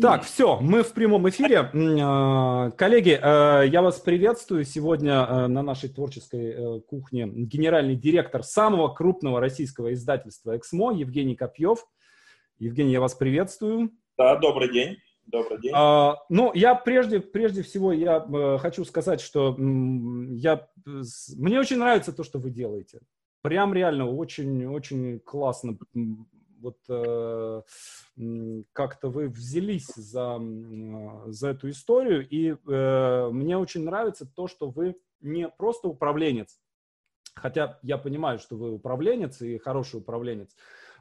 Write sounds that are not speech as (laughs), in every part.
Так, все, мы в прямом эфире. А, коллеги, э, я вас приветствую. Сегодня э, на нашей творческой э, кухне генеральный директор самого крупного российского издательства «Эксмо» Евгений Копьев. Евгений, я вас приветствую. Да, добрый день. Добрый день. А, ну, я прежде, прежде всего я э, хочу сказать, что м, я, мне очень нравится то, что вы делаете. Прям реально очень, очень классно вот э, как-то вы взялись за, за эту историю, и э, мне очень нравится то, что вы не просто управленец, хотя я понимаю, что вы управленец и хороший управленец,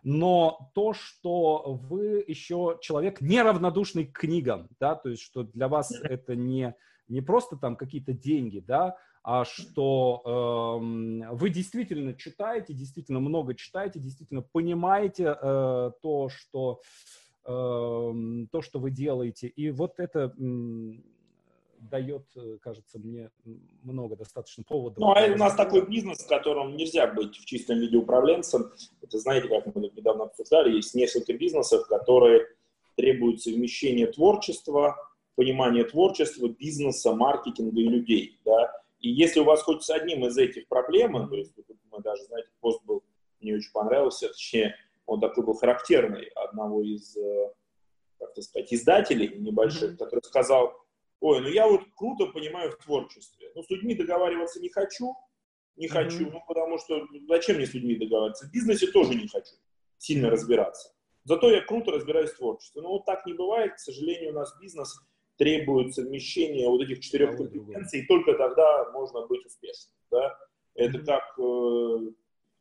но то, что вы еще человек неравнодушный к книгам, да, то есть что для вас это не, не просто там какие-то деньги, да, что э, вы действительно читаете, действительно много читаете, действительно понимаете э, то, что э, то, что вы делаете, и вот это э, дает, кажется, мне много достаточно поводов. Ну, а у нас такой бизнес, в котором нельзя быть в чистом виде управленцем. Это, знаете, как мы недавно обсуждали, есть несколько бизнесов, которые требуют совмещения творчества, понимания творчества, бизнеса, маркетинга и людей, да, и если у вас хоть с одним из этих проблем, то есть мы даже, знаете, пост был, мне очень понравился, точнее, он такой был характерный одного из, э, как то сказать, издателей небольших, mm-hmm. который сказал, ой, ну я вот круто понимаю в творчестве, но с людьми договариваться не хочу, не mm-hmm. хочу, ну потому что зачем мне с людьми договариваться? В бизнесе тоже не хочу сильно разбираться. Зато я круто разбираюсь в творчестве. Но вот так не бывает, к сожалению, у нас бизнес требует совмещения вот этих четырех компетенций, и только тогда можно быть успешным. Да? Это как, э,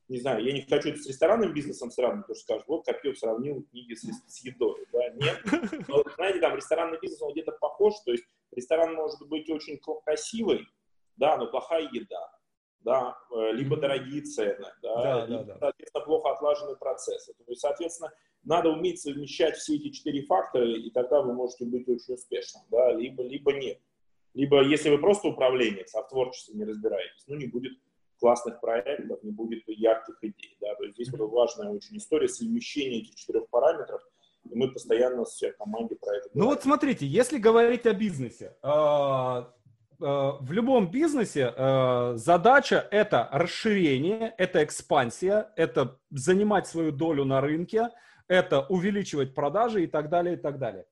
не знаю, я не хочу это с ресторанным бизнесом сравнивать, потому что скажут, вот Копьев сравнил книги с, с едой. Да? Нет. (laughs) Но, знаете, там ресторанный бизнес, он где-то похож, то есть ресторан может быть очень красивый, да, но плохая еда да, э, либо дорогие цены, да, да, либо, да, да. соответственно, плохо отлаженные процессы. То есть, соответственно, надо уметь совмещать все эти четыре фактора, и тогда вы можете быть очень успешным, да, либо, либо нет. Либо, если вы просто управленец, а в творчестве не разбираетесь, ну, не будет классных проектов, не будет ярких идей, да, то есть здесь mm важная очень история совмещения этих четырех параметров, и мы постоянно с команде про это говорим. Ну вот смотрите, если говорить о бизнесе, а, Э, в любом бизнесе э, задача это расширение, это экспансия, это занимать свою долю на рынке, это увеличивать продажи и так далее, и так далее.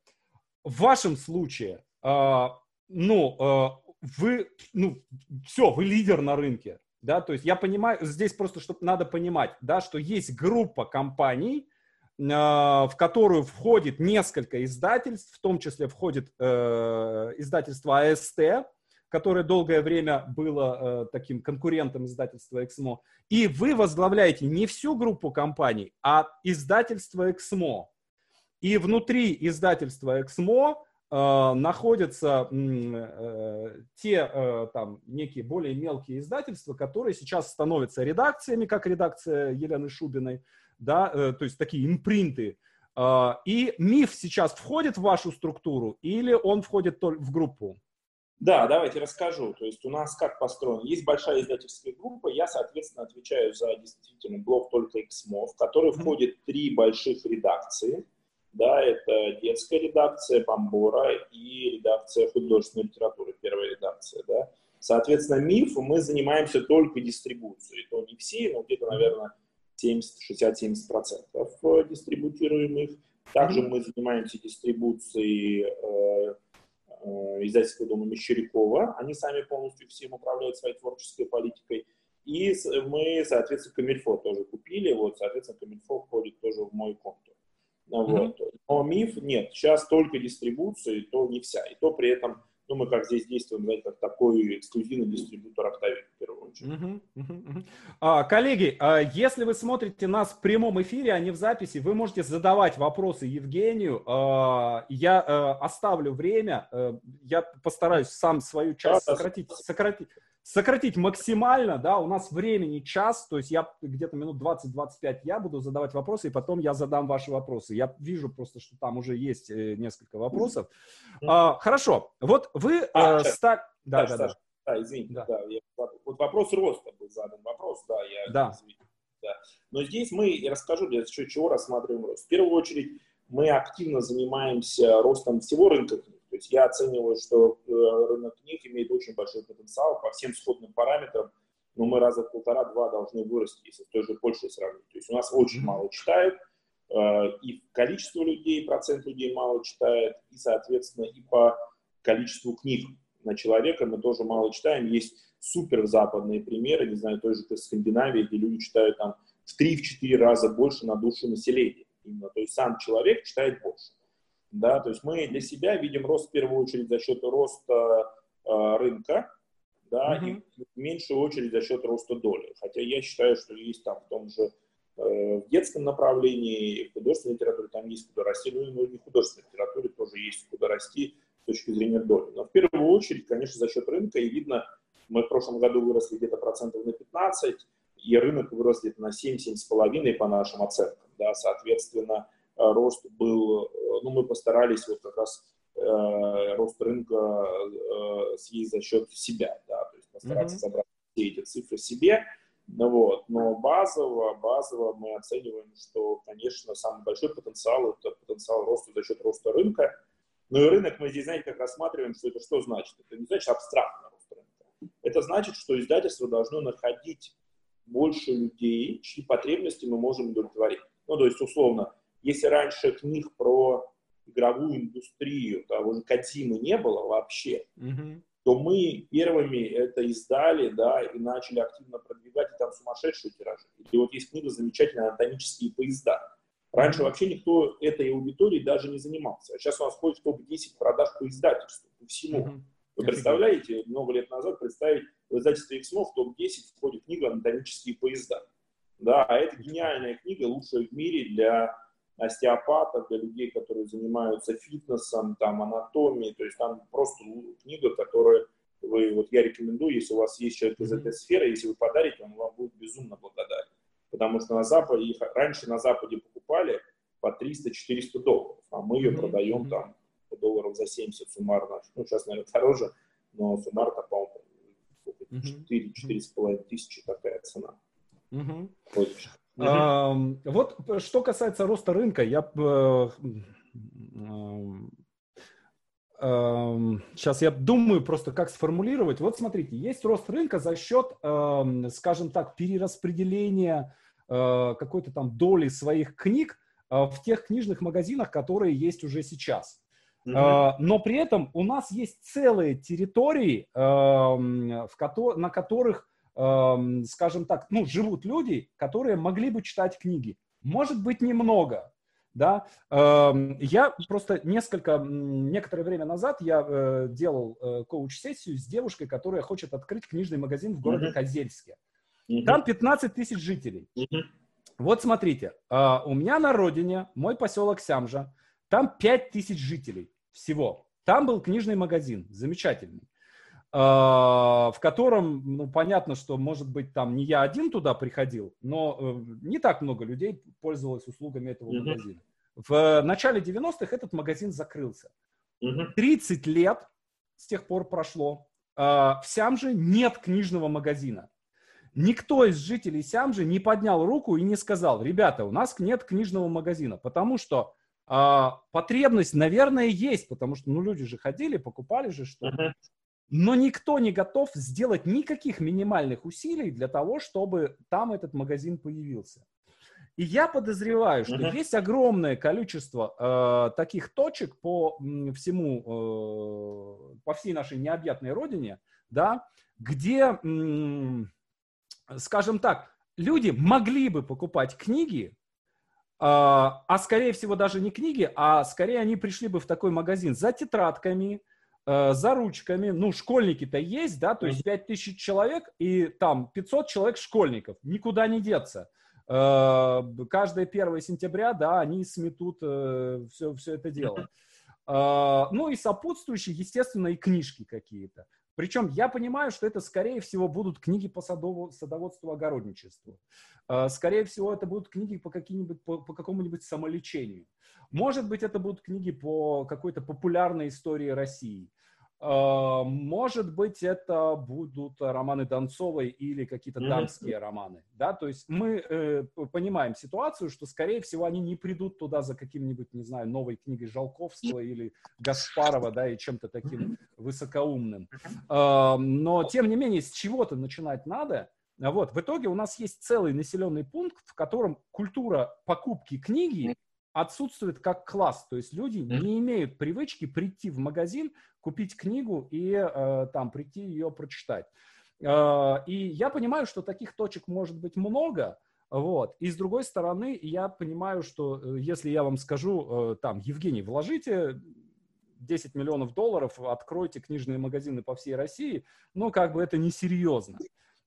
В вашем случае, э, ну, вы, ну, все, вы лидер на рынке, да, то есть я понимаю, здесь просто, чтобы надо понимать, да, что есть группа компаний, в которую входит несколько издательств, в том числе входит э, издательство АСТ, которое долгое время было э, таким конкурентом издательства Эксмо. И вы возглавляете не всю группу компаний, а издательство Эксмо. И внутри издательства Эксмо э, находятся э, те э, там некие более мелкие издательства, которые сейчас становятся редакциями, как редакция Елены Шубиной, да, э, то есть такие импринты. Э, и МИФ сейчас входит в вашу структуру или он входит в группу? Да, давайте расскажу. То есть у нас как построено? Есть большая издательская группа, я, соответственно, отвечаю за действительно блог только XMO, в который входит три больших редакции. Да, это детская редакция Бомбора и редакция художественной литературы, первая редакция. Да. Соответственно, МИФ мы занимаемся только дистрибуцией. То не все, но где-то, наверное, 70, 60-70% дистрибутируем их. Также мы занимаемся дистрибуцией э, Э, издательского дома Мещерякова. Они сами полностью всем управляют своей творческой политикой. И мы, соответственно, Камильфо тоже купили. Вот, соответственно, Камильфо входит тоже в мой контур. Вот. Mm-hmm. Но миф нет. Сейчас только дистрибуция, и то не вся. И то при этом ну, мы как здесь действуем, знаете, как такой эксклюзивный дистрибутор Octavia, в первую очередь. Uh-huh, uh-huh, uh-huh. А, коллеги, а если вы смотрите нас в прямом эфире, а не в записи, вы можете задавать вопросы Евгению. А, я а, оставлю время, а, я постараюсь сам свою часть да, сократить, сократить, сократить максимально, да, у нас времени час, то есть я где-то минут 20-25 я буду задавать вопросы, и потом я задам ваши вопросы. Я вижу просто, что там уже есть э, несколько вопросов. А, хорошо, вот вы... А, э, ста... Да, да, да, да. извините, да. да я, вот вопрос роста был задан, вопрос, да, я... Да. Извините, да. Но здесь мы, я расскажу, для чего рассматриваем рост. В первую очередь, мы активно занимаемся ростом всего рынка книг. То есть я оцениваю, что э, рынок книг имеет очень большой потенциал по всем сходным параметрам, но мы раза в полтора-два должны вырасти, если с той же Польшей сравнить. То есть у нас очень мало читают, э, и количество людей, процент людей мало читает, и, соответственно, и по количеству книг на человека мы тоже мало читаем. Есть супер западные примеры, не знаю, той же Скандинавии, где люди читают там в 3-4 раза больше на душу населения. Именно, то есть сам человек читает больше. Да, то есть мы для себя видим рост в первую очередь за счет роста э, рынка, да, mm-hmm. и в меньшую очередь за счет роста доли. Хотя я считаю, что есть там в том же э, в детском направлении, в художественной литературе там есть куда расти, ну и в художественной литературе тоже есть куда расти с точки зрения доли. Но в первую очередь, конечно, за счет рынка, и видно, мы в прошлом году выросли где-то процентов на 15, и рынок вырос где-то на 7-7,5 по нашим оценкам. Да, соответственно, рост был, э, ну, мы постарались вот как раз э, рост рынка э, съесть за счет себя, да, то есть постараться mm-hmm. забрать все эти цифры себе, ну, вот, но базово, базово мы оцениваем, что, конечно, самый большой потенциал – это потенциал роста за счет роста рынка, но и рынок мы здесь, знаете, как рассматриваем, что это что значит? Это не значит абстрактно рост рынка. Это значит, что издательство должно находить больше людей, чьи потребности мы можем удовлетворить. Ну, то есть, условно, если раньше книг про игровую индустрию, того же Кадзимы не было вообще, mm-hmm. то мы первыми это издали, да, и начали активно продвигать, и там сумасшедшие тиражи. И вот есть книга замечательная «Анатомические поезда». Раньше mm-hmm. вообще никто этой аудиторией даже не занимался. А сейчас у нас входит в топ-10 продаж по издательству, по всему. Mm-hmm. Вы представляете, много лет назад представить в издательстве X в топ-10 входит книга «Анатомические поезда». Да, а это гениальная книга, лучшая в мире для остеопатов, для людей, которые занимаются фитнесом, там, анатомией. То есть там просто книга, которая вы, вот я рекомендую, если у вас есть человек из этой сферы, если вы подарите, он вам будет безумно благодарен. Потому что на Западе, их раньше на Западе покупали по 300-400 долларов, а мы ее продаем там долларов за 70 суммарно. Ну, сейчас, наверное, дороже, но суммарно, по-моему, 4-4,5 тысячи такая цена. Угу. А, вот что касается роста рынка, я сейчас я думаю просто, как сформулировать. Вот смотрите, есть рост рынка за счет, скажем так, перераспределения э, какой-то там доли своих книг э, в тех книжных магазинах, которые есть уже сейчас. Но при этом у нас есть целые территории, на которых, скажем так, ну, живут люди, которые могли бы читать книги. Может быть, немного, да. Я просто несколько, некоторое время назад я э, делал э, коуч-сессию с девушкой, которая хочет открыть книжный магазин в городе uh-huh. Козельске. Там 15 тысяч жителей. Вот смотрите, а, у меня на родине, мой поселок Сямжа, там 5 тысяч жителей всего. Там был книжный магазин, замечательный, в котором, ну, понятно, что, может быть, там не я один туда приходил, но э, не так много людей пользовалось услугами этого mm-hmm. магазина. В начале 90-х этот магазин закрылся. Mm-hmm. 30 лет с тех пор прошло. А, в Сямже нет книжного магазина. Никто из жителей Сямжи не поднял руку и не сказал, ребята, у нас нет книжного магазина, потому что а, потребность, наверное, есть, потому что, ну, люди же ходили, покупали же что-то. Но никто не готов сделать никаких минимальных усилий для того, чтобы там этот магазин появился. И я подозреваю, что uh-huh. есть огромное количество э, таких точек по всему, э, по всей нашей необъятной родине, да, где, э, скажем так, люди могли бы покупать книги, а, а скорее всего даже не книги, а скорее они пришли бы в такой магазин за тетрадками, э, за ручками. Ну, школьники-то есть, да, то есть 5000 человек и там 500 человек школьников. Никуда не деться. Э, каждое 1 сентября, да, они сметут все, э, все это дело. Ну и сопутствующие, естественно, и книжки какие-то. Причем я понимаю, что это, скорее всего, будут книги по садову, садоводству, огородничеству. А, скорее всего, это будут книги по, каким-нибудь, по, по какому-нибудь самолечению. Может быть, это будут книги по какой-то популярной истории России. Э, может быть, это будут романы Донцовой или какие-то дамские mm-hmm. романы, да, то есть мы э, понимаем ситуацию, что, скорее всего, они не придут туда за каким-нибудь, не знаю, новой книгой Жалковского или Гаспарова, да, и чем-то таким высокоумным. Э, но, тем не менее, с чего-то начинать надо, вот, в итоге у нас есть целый населенный пункт, в котором культура покупки книги отсутствует как класс. То есть люди не имеют привычки прийти в магазин, купить книгу и э, там прийти ее прочитать. Э, и я понимаю, что таких точек может быть много, вот. И с другой стороны, я понимаю, что э, если я вам скажу, там, Евгений, вложите 10 миллионов долларов, откройте книжные магазины по всей России, ну, как бы это несерьезно.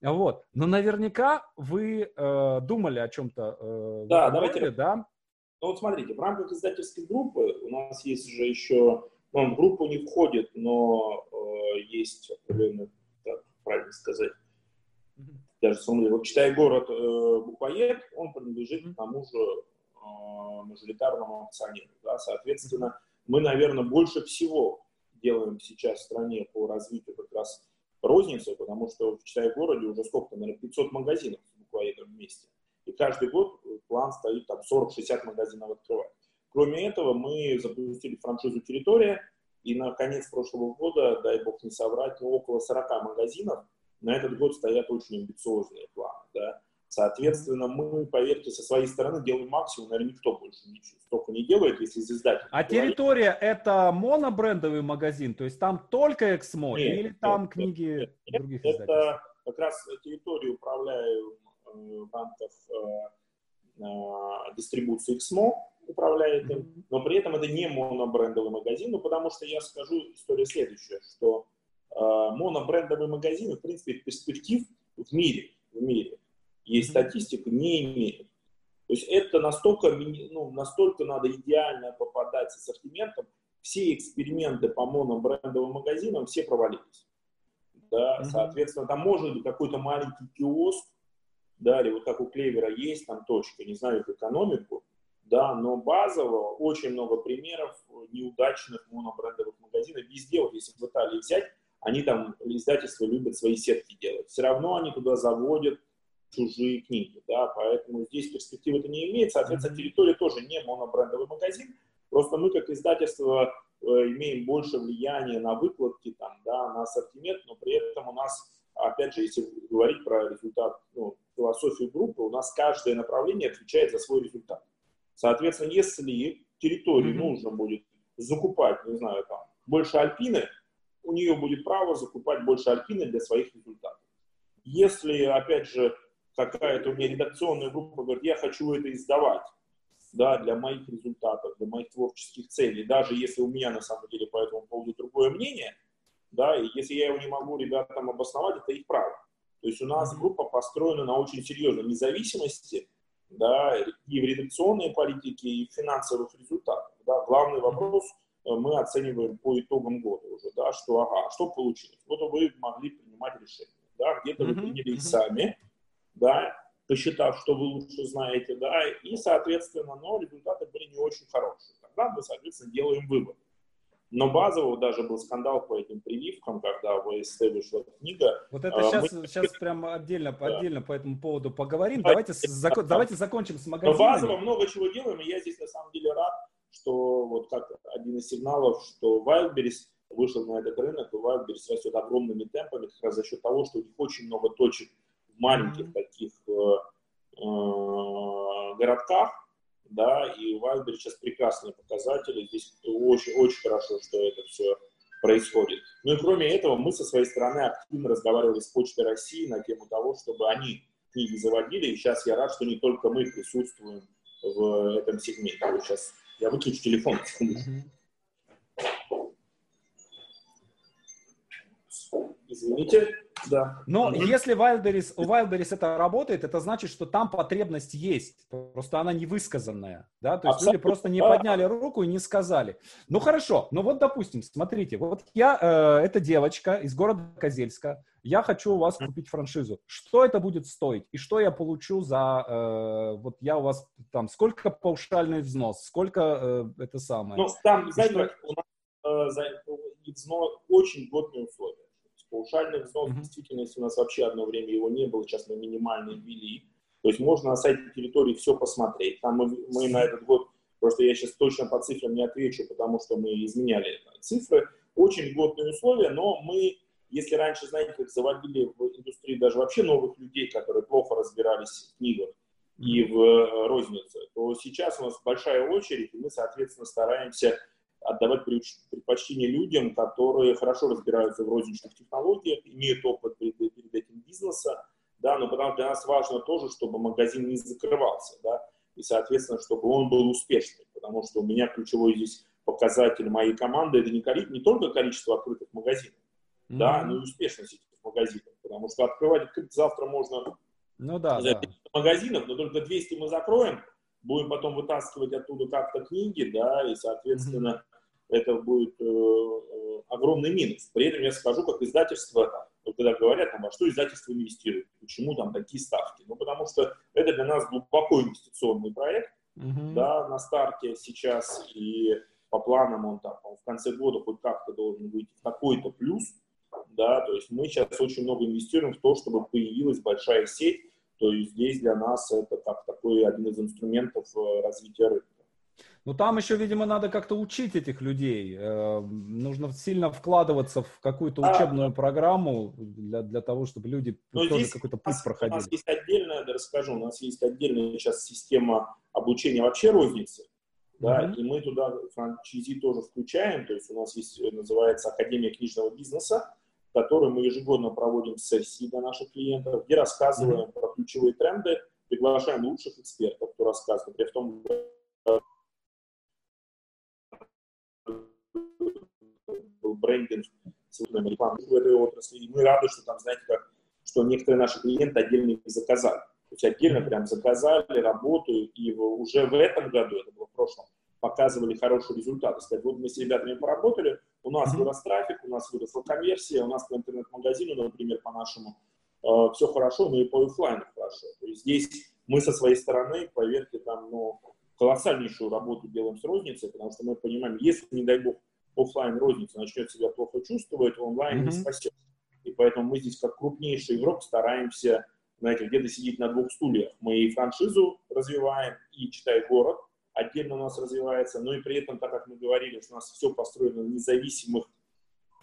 Вот. Но наверняка вы э, думали о чем-то э, да, давайте, да? Ну вот смотрите, в рамках издательской группы у нас есть же еще, он в группу не входит, но э, есть определенный, так правильно сказать, даже смотри, вот читай город э, буквоед, он принадлежит к тому же э, мажоритарному акционеру, да, соответственно, мы, наверное, больше всего делаем сейчас в стране по развитию как раз розницы, потому что в Читай городе уже сколько, наверное, 500 магазинов с буквоедом вместе. И каждый год план стоит там 40-60 магазинов открывать. Кроме этого, мы запустили франшизу «Территория», и на конец прошлого года, дай бог не соврать, ну, около 40 магазинов. На этот год стоят очень амбициозные планы. Да? Соответственно, мы, поверьте, со своей стороны делаем максимум, наверное, никто больше ничего столько не делает, если из издателей. А территория – это монобрендовый магазин, то есть там только Эксмо или там нет, книги нет, других издательств? Это как раз территорию управляю Э, в рамках э, э, дистрибуции XMO управляет им, но при этом это не монобрендовый магазин, ну, потому что я скажу история следующая, что монобрендовый магазин, в принципе, перспектив в мире, в мире, есть статистика, не имеет. То есть это настолько, ну, настолько надо идеально попадать с ассортиментом, все эксперименты по монобрендовым магазинам, все провалились. Да, Соответственно, там может быть какой-то маленький киоск, да, или вот как у Клевера есть там точка, не знаю их экономику, да, но базово очень много примеров неудачных монобрендовых магазинов. Везде, вот если в Италии взять, они там, издательства любят свои сетки делать, все равно они туда заводят чужие книги, да, поэтому здесь перспективы это не имеет, соответственно, территория тоже не монобрендовый магазин, просто мы как издательство э, имеем больше влияния на выкладки, там, да, на ассортимент, но при этом у нас, опять же, если говорить про результат, ну, философию группы, у нас каждое направление отвечает за свой результат. Соответственно, если территории mm-hmm. нужно будет закупать, не знаю, там, больше альпины, у нее будет право закупать больше альпины для своих результатов. Если, опять же, какая-то у меня редакционная группа говорит, я хочу это издавать, да, для моих результатов, для моих творческих целей, даже если у меня на самом деле по этому поводу другое мнение, да, и если я его не могу ребятам обосновать, это их право. То есть у нас группа построена на очень серьезной независимости, да, и в редакционной политике, и в финансовых результатах. Да. Главный вопрос э, мы оцениваем по итогам года уже, да, что, ага, что получилось. Вот вы могли принимать решения, да, где-то вы приняли их сами, да, посчитав, что вы лучше знаете, да, и, соответственно, но результаты были не очень хорошие. Тогда мы, соответственно, делаем вывод. Но базово даже был скандал по этим прививкам, когда в ВСТ вышла книга. Вот это сейчас, мы... сейчас прям отдельно, да. отдельно по этому поводу поговорим. Давайте, зак... давайте закончим с магазинами. Но базово много чего делаем, и я здесь на самом деле рад, что вот как один из сигналов, что Wildberries вышел на этот рынок, и Wildberries растет огромными темпами как раз за счет того, что у них очень много точек в маленьких mm-hmm. таких э, э, городках, да, и у Wildberries сейчас прекрасные показатели, здесь очень, очень хорошо, что это все происходит. Ну и кроме этого, мы со своей стороны активно разговаривали с Почтой России на тему того, чтобы они книги заводили, и сейчас я рад, что не только мы присутствуем в этом сегменте. Сейчас я выключу телефон. Извините. Да. Но mm-hmm. если Wildberries, у Wildberries это работает, это значит, что там потребность есть, просто она не высказанная, да, то есть Абсолютно. люди просто не подняли руку и не сказали. Ну хорошо, ну вот допустим, смотрите, вот я, э, эта девочка из города Козельска, я хочу у вас купить франшизу. Что это будет стоить? И что я получу за, э, вот я у вас там, сколько паушальный взнос, сколько э, это самое? Ну, там, знаете, что... у нас, э, и взнос, очень годные условия. Паушальный взнос, mm-hmm. действительно, если у нас вообще одно время его не было, сейчас мы минимальный ввели. То есть можно на сайте территории все посмотреть. Там мы, мы на этот год, просто я сейчас точно по цифрам не отвечу, потому что мы изменяли цифры. Очень годные условия, но мы, если раньше, знаете, как заводили в индустрии даже вообще новых людей, которые плохо разбирались в книгах, и в э, рознице, то сейчас у нас большая очередь, и мы, соответственно, стараемся отдавать предпочтение людям, которые хорошо разбираются в розничных технологиях, имеют опыт перед, перед этим бизнеса, да, но потому для нас важно тоже, чтобы магазин не закрывался, да, и, соответственно, чтобы он был успешным, потому что у меня ключевой здесь показатель моей команды это не, не только количество открытых магазинов, mm-hmm. да, но и успешность этих магазинов, потому что открывать открыть завтра можно ну, да, да. магазинов, но только 200 мы закроем, будем потом вытаскивать оттуда как-то книги, да, и, соответственно. Это будет э, э, огромный минус. При этом я скажу, как издательство, вот когда говорят, там, а что издательство инвестирует, почему там такие ставки? Ну, потому что это для нас глубоко инвестиционный проект, mm-hmm. да, на старте сейчас, и по планам он там в конце года хоть как-то должен выйти в такой-то плюс, да, то есть мы сейчас очень много инвестируем в то, чтобы появилась большая сеть, то есть здесь для нас это как такой один из инструментов э, развития рынка. Ну, там еще, видимо, надо как-то учить этих людей. Э, нужно сильно вкладываться в какую-то учебную а, программу для, для того, чтобы люди Но тоже какой-то путь нас, проходили. У нас есть отдельная, да, расскажу, у нас есть отдельная сейчас система обучения вообще розницы. Да, mm-hmm. и мы туда франчайзи тоже включаем, то есть у нас есть, э, называется Академия книжного бизнеса, в которой мы ежегодно проводим сессии для наших клиентов, где рассказываем mm-hmm. про ключевые тренды, приглашаем лучших экспертов, кто рассказывает. При том, был брендинг, рекламы в этой отрасли. И мы рады, что там, знаете, как, что некоторые наши клиенты отдельно заказали. То есть отдельно прям заказали, работают, и уже в этом году, это было в прошлом, показывали хорошие результаты. Сказать, вот мы с ребятами поработали, у нас mm-hmm. вырос трафик, у нас выросла конверсия, у нас по интернет-магазину, например, по нашему, э, все хорошо, но и по офлайну хорошо. То есть здесь мы со своей стороны, поверьте, там, ну, колоссальнейшую работу делаем с розницей, потому что мы понимаем, если, не дай бог, офлайн розница начнет себя плохо чувствовать, онлайн mm-hmm. не спасет. И поэтому мы здесь, как крупнейший игрок, стараемся, знаете, где-то сидеть на двух стульях. Мы и франшизу развиваем, и читай город, отдельно у нас развивается, но и при этом, так как мы говорили, что у нас все построено на независимых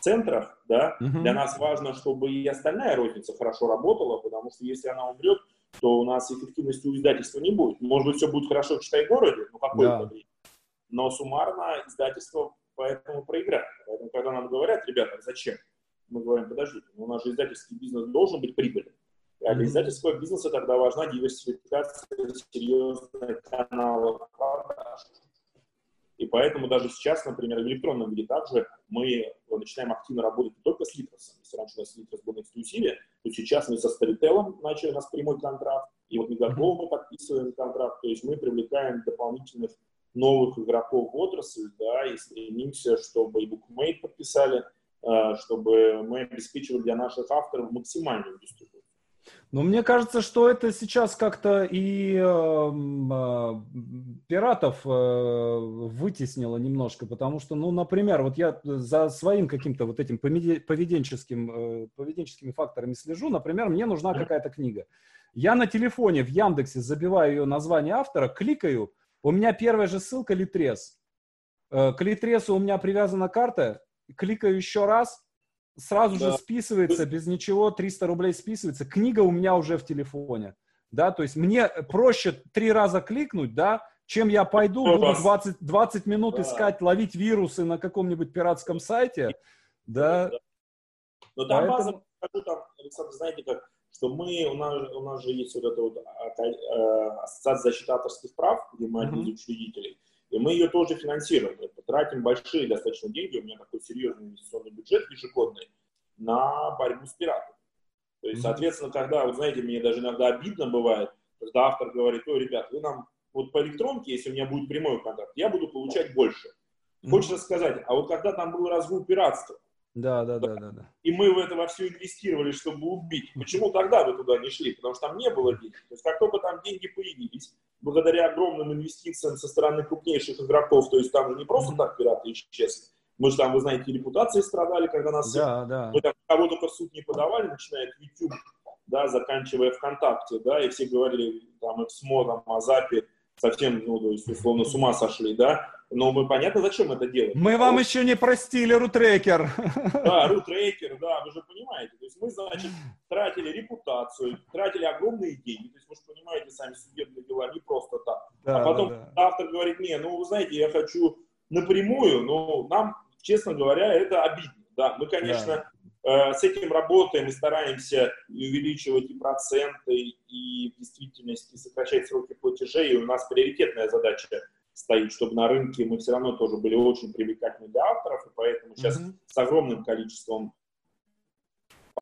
центрах, да, uh-huh. для нас важно, чтобы и остальная розница хорошо работала, потому что если она умрет, то у нас эффективности у издательства не будет. Может быть, все будет хорошо в Читай-городе, ну какое-то да. Но суммарно издательство поэтому проиграет. Поэтому, когда нам говорят, ребята, зачем? Мы говорим, подождите, ну, у нас же издательский бизнес должен быть прибыльным. А для издательского бизнеса тогда важна диверсификация серьезных каналов продаж. И поэтому даже сейчас, например, в электронном виде также мы начинаем активно работать не только с Литросом. Если раньше у нас Литрос был на эксклюзиве, то сейчас мы со Storytel начали у нас прямой контракт. И вот Мегафон мы подписываем контракт. То есть мы привлекаем дополнительных новых игроков в отрасль, да, и стремимся, чтобы и Bookmate подписали, э, чтобы мы обеспечивали для наших авторов максимальную дистрибуцию. Но мне кажется, что это сейчас как-то и э, э, пиратов э, вытеснило немножко, потому что, ну, например, вот я за своим каким-то вот этим поведенческим, э, поведенческими факторами слежу, например, мне нужна какая-то книга. Я на телефоне в Яндексе забиваю ее название автора, кликаю, у меня первая же ссылка Литрес. Э, к Литресу у меня привязана карта, кликаю еще раз, сразу да. же списывается, без ничего, 300 рублей списывается. Книга у меня уже в телефоне. Да, то есть мне проще три раза кликнуть, да, чем я пойду, буду 20, 20 минут да. искать, ловить вирусы на каком-нибудь пиратском сайте. Да. да. Но там Поэтому... база, там, Александр, знаете как, что мы, у нас, у нас же есть вот эта вот а, э, ассоциация защиты авторских прав, где мы один из учредителей, и мы ее тоже финансируем. Мы тратим большие достаточно деньги, у меня такой серьезный инвестиционный бюджет ежегодный на борьбу с пиратами. То есть, соответственно, когда, вот знаете, мне даже иногда обидно бывает, когда автор говорит, ой, ребят, вы нам вот по электронке, если у меня будет прямой контакт, я буду получать больше. Хочется сказать, а вот когда там был разгул пиратства, да, да, да, да, да. И мы в это во все инвестировали, чтобы убить. Почему тогда вы туда не шли? Потому что там не было денег. То есть как только там деньги появились, благодаря огромным инвестициям со стороны крупнейших игроков, то есть там же не просто так пираты исчезли, Мы же там, вы знаете, репутацией страдали, когда нас... Да, да. Мы там кого только в суд не подавали, начиная от YouTube, да, заканчивая ВКонтакте, да, и все говорили, там, Эксмо, там, Азапи, совсем, ну, то есть, условно, с ума сошли, да, но мы понятно, зачем это делаем. Мы вам вот. еще не простили рутрекер. (laughs) Да, рутрекер, да, вы же понимаете. То есть мы, значит, тратили репутацию, тратили огромные деньги. То есть вы же понимаете, сами судебные дела не просто так. Да, а потом да, да. автор говорит, не, ну, вы знаете, я хочу напрямую, но нам, честно говоря, это обидно. Да, мы, конечно, да. Э, с этим работаем и стараемся увеличивать и проценты, и в действительности сокращать сроки платежей. И у нас приоритетная задача стоит, чтобы на рынке мы все равно тоже были очень привлекательны для авторов, и поэтому сейчас mm-hmm. с огромным количеством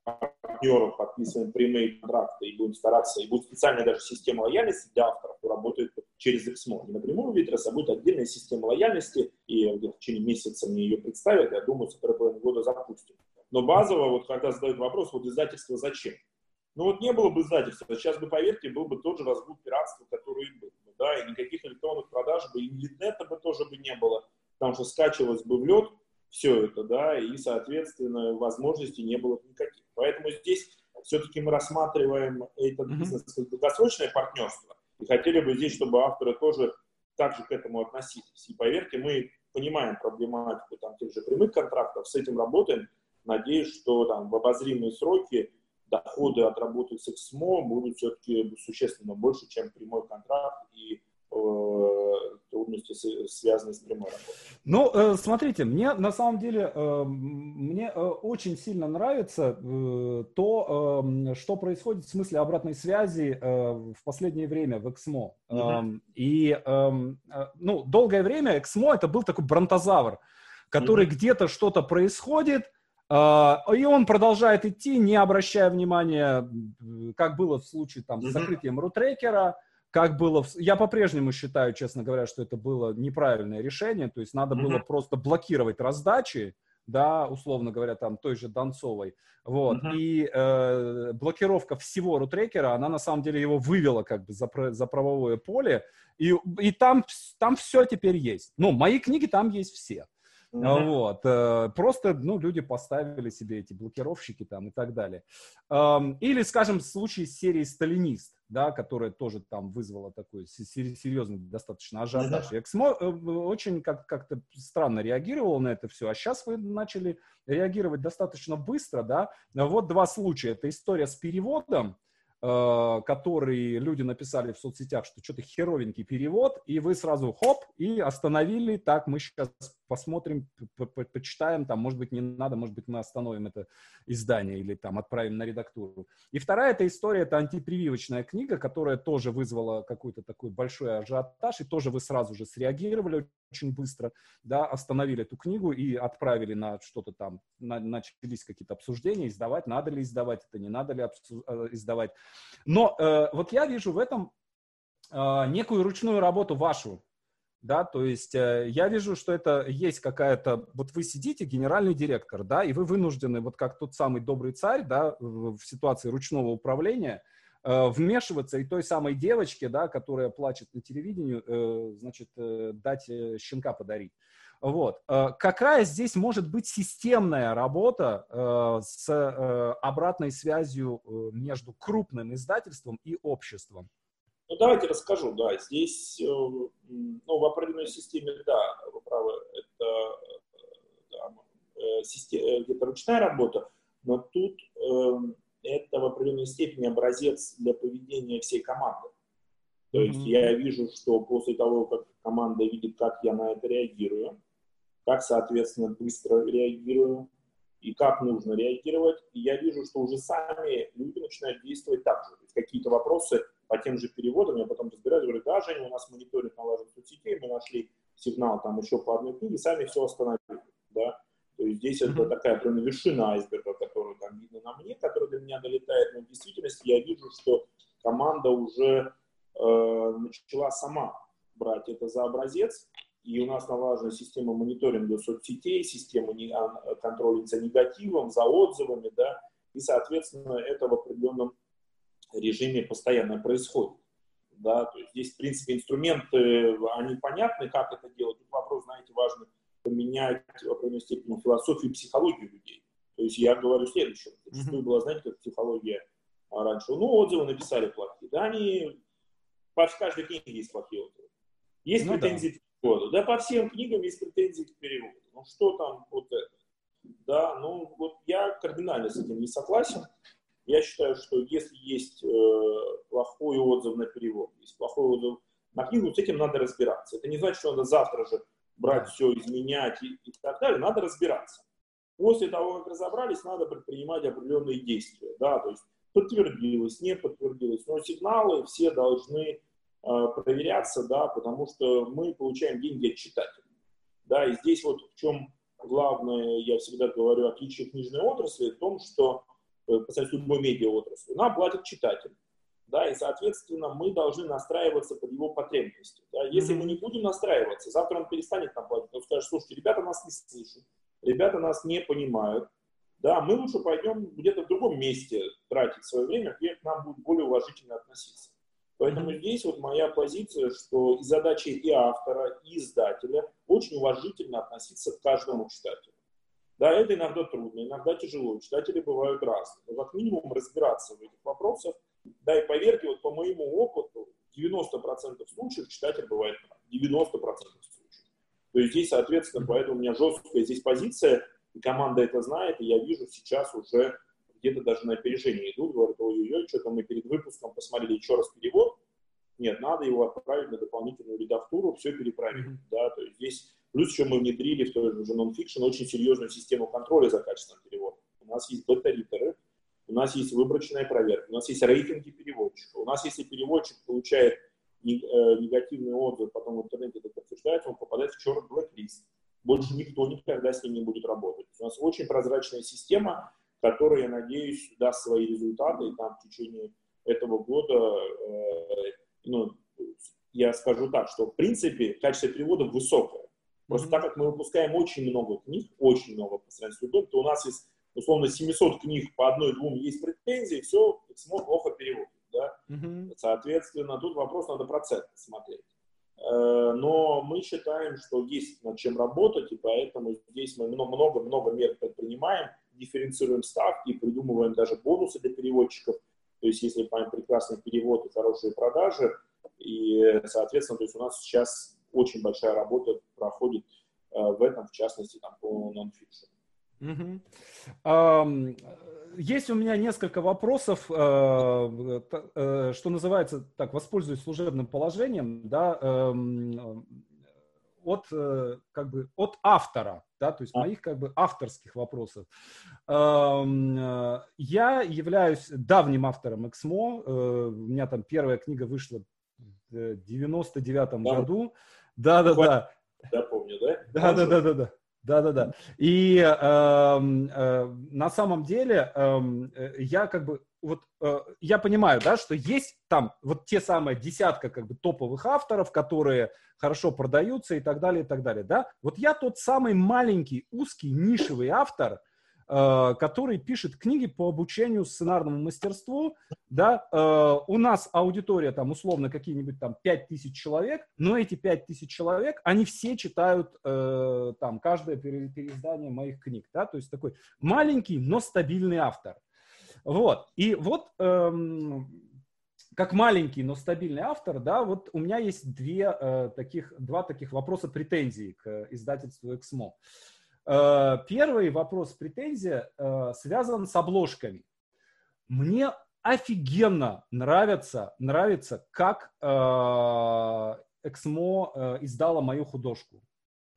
партнеров подписываем прямые контракты и будем стараться, и будет специальная даже система лояльности для авторов, которая работает через XMO. Не напрямую Витрес, а будет отдельная система лояльности, и в течение месяца мне ее представят, я думаю, второй половины года запустим. Но базово, вот когда задают вопрос, вот издательство зачем? Ну вот не было бы издательства, сейчас бы, поверьте, был бы тот же разгул пиратства, который был бы, да, и никаких электронных продаж бы, и литнета бы тоже бы не было, потому что скачивалось бы в лед все это, да, и, соответственно, возможностей не было никаких. Поэтому здесь все-таки мы рассматриваем этот бизнес как долгосрочное партнерство, и хотели бы здесь, чтобы авторы тоже также к этому относились. И поверьте, мы понимаем проблематику там, тех же прямых контрактов, с этим работаем. Надеюсь, что там, в обозримые сроки доходы от работы с XMO будут все-таки существенно больше, чем прямой контракт и э, трудности, связанные с прямой работой. Ну, э, смотрите, мне на самом деле э, мне очень сильно нравится то, что происходит в смысле обратной связи в последнее время в XMO. Угу. И, эм, ну, долгое время XMO это был такой бронтозавр, который угу. где-то что-то происходит, и он продолжает идти, не обращая внимания, как было в случае там, с закрытием рутрекера, как было... В... Я по-прежнему считаю, честно говоря, что это было неправильное решение, то есть надо было просто блокировать раздачи, да, условно говоря, там той же Донцовой, вот, uh-huh. и э, блокировка всего рутрекера, она на самом деле его вывела как бы за, за правовое поле, и, и там, там все теперь есть. Ну, мои книги там есть все. Mm-hmm. Вот. Э, просто, ну, люди поставили себе эти блокировщики там и так далее. Или, скажем, в случае с серией «Сталинист», да, которая тоже там вызвала такой серьезный достаточно ажиотаж. Mm-hmm. Эксмо очень как- как-то странно реагировал на это все, а сейчас вы начали реагировать достаточно быстро, да. Вот два случая. Это история с переводом, Э, который люди написали в соцсетях, что что-то херовенький перевод, и вы сразу хоп, и остановили, так, мы сейчас посмотрим, почитаем, там, может быть, не надо, может быть, мы остановим это издание или там отправим на редактуру. И вторая эта история, это антипрививочная книга, которая тоже вызвала какой-то такой большой ажиотаж, и тоже вы сразу же среагировали очень быстро, да, остановили эту книгу и отправили на что-то там, на, начались какие-то обсуждения, издавать, надо ли издавать это, не надо ли э, издавать. Но э, вот я вижу в этом э, некую ручную работу вашу, да, то есть э, я вижу, что это есть какая-то, вот вы сидите, генеральный директор, да, и вы вынуждены, вот как тот самый добрый царь, да, в, ситуации ручного управления, э, вмешиваться и той самой девочке, да, которая плачет на телевидении, э, значит, дать щенка подарить. Вот. Какая здесь может быть системная работа с обратной связью между крупным издательством и обществом? Ну, давайте расскажу, да, здесь, э, ну, в определенной системе, да, вы правы, это да, э, система, где-то ручная работа, но тут э, это в определенной степени образец для поведения всей команды. То есть mm-hmm. я вижу, что после того, как команда видит, как я на это реагирую, как, соответственно, быстро реагирую и как нужно реагировать, и я вижу, что уже сами люди начинают действовать так же. То есть какие-то вопросы по тем же переводам, я потом разбираюсь, говорю, да, Женя, у нас мониторинг налажен соцсетей, мы нашли сигнал там еще по одной книге, сами все остановили, да. То есть здесь mm-hmm. это такая прям вершина айсберга, которую там видно на мне, которая до меня долетает, но в действительности я вижу, что команда уже э, начала сама брать это за образец, и у нас налажена система мониторинга соцсетей, система а, контроля за негативом, за отзывами, да, и, соответственно, это в определенном режиме постоянно происходит. Да, то есть здесь, в принципе, инструменты, они понятны, как это делать. Тут вопрос, знаете, важный, поменять менять в определенной степени философию и психологию людей. То есть я говорю следующее. Зачастую mm-hmm. была, знаете, как психология раньше. Ну, отзывы написали плохие. Да, они... По каждой книге есть плохие отзывы. Есть ну, претензии да. к переводу. Да, по всем книгам есть претензии к переводу. Ну, что там вот это? Да, ну, вот я кардинально с этим не согласен. Я считаю, что если есть э, плохой отзыв на перевод, есть плохой отзыв на книгу, с этим надо разбираться. Это не значит, что надо завтра же брать все, изменять и, и так далее. Надо разбираться. После того, как разобрались, надо предпринимать определенные действия. Да, то есть подтвердилось, не подтвердилось. Но сигналы все должны э, проверяться, да, потому что мы получаем деньги от читателей. Да, и здесь вот в чем главное, я всегда говорю, отличие книжной отрасли, в том, что по сравнению с любой медиа отрасли, нам платит читатель. Да, и, соответственно, мы должны настраиваться под его потребности. Да. Если mm-hmm. мы не будем настраиваться, завтра он перестанет нам платить, он скажет, слушайте, ребята нас не слышат, ребята нас не понимают, да, мы лучше пойдем где-то в другом месте тратить свое время, где к нам будет более уважительно относиться. Поэтому mm-hmm. здесь вот моя позиция, что и задача и автора, и издателя очень уважительно относиться к каждому читателю. Да, это иногда трудно, иногда тяжело, читатели бывают разные. Но как минимум разбираться в этих вопросах. Да, и поверьте, вот по моему опыту, 90% случаев читатель бывает прав. 90% случаев. То есть здесь, соответственно, поэтому у меня жесткая здесь позиция, и команда это знает, и я вижу сейчас уже где-то даже на опережение идут, говорят, ой-ой-ой, что-то мы перед выпуском посмотрели еще раз перевод, нет, надо его отправить на дополнительную редактуру, все переправить, mm-hmm. да, то есть здесь, плюс еще мы внедрили в той же нонфикшн очень серьезную систему контроля за качеством перевода. У нас есть бета-ритеры, у нас есть выборочная проверка, у нас есть рейтинги переводчика, у нас, если переводчик получает э, негативный отзыв, потом в интернете это подтверждается, он попадает в черный блэк-лист больше никто никогда с ним не будет работать. У нас очень прозрачная система, которая, я надеюсь, даст свои результаты, и там в течение этого года, э, ну, я скажу так, что в принципе качество перевода высокое. Просто mm-hmm. так как мы выпускаем очень много книг, очень много по сравнению с другим, то у нас есть условно 700 книг по одной-двум есть претензии, все, XMO плохо переводит. Да? Mm-hmm. Соответственно, тут вопрос надо процент смотреть. Э, но мы считаем, что есть над чем работать, и поэтому здесь мы много-много мер предпринимаем, дифференцируем ставки, придумываем даже бонусы для переводчиков. То есть, если мы прекрасный перевод и хорошие продажи, и, соответственно, то есть у нас сейчас очень большая работа проходит э, в этом, в частности, там, по нонфикшену. Угу. Um, есть у меня несколько вопросов, uh, uh, что называется, так, воспользуюсь служебным положением, да, uh, от, как бы, от автора, да, то есть моих как бы авторских вопросов. Я являюсь давним автором Эксмо, у меня там первая книга вышла 99 да. году. Да-да-да. Я помню, да? Да-да-да-да. Да-да-да. И э, э, на самом деле эм, э, я как бы вот э, я понимаю, да, что есть там вот те самые десятка как бы топовых авторов, которые хорошо продаются и так далее, и так далее, да. Вот я тот самый маленький, узкий, нишевый автор, Э, который пишет книги по обучению сценарному мастерству, да, э, у нас аудитория там условно какие-нибудь там 5000 человек, но эти 5000 человек, они все читают э, там каждое переиздание моих книг, да, то есть такой маленький, но стабильный автор. Вот, и вот эм, как маленький, но стабильный автор, да, вот у меня есть две, э, таких, два таких вопроса претензий к издательству «Эксмо». Э, первый вопрос, претензия, э, связан с обложками. Мне офигенно нравится, нравится, как э, Эксмо издала мою художку.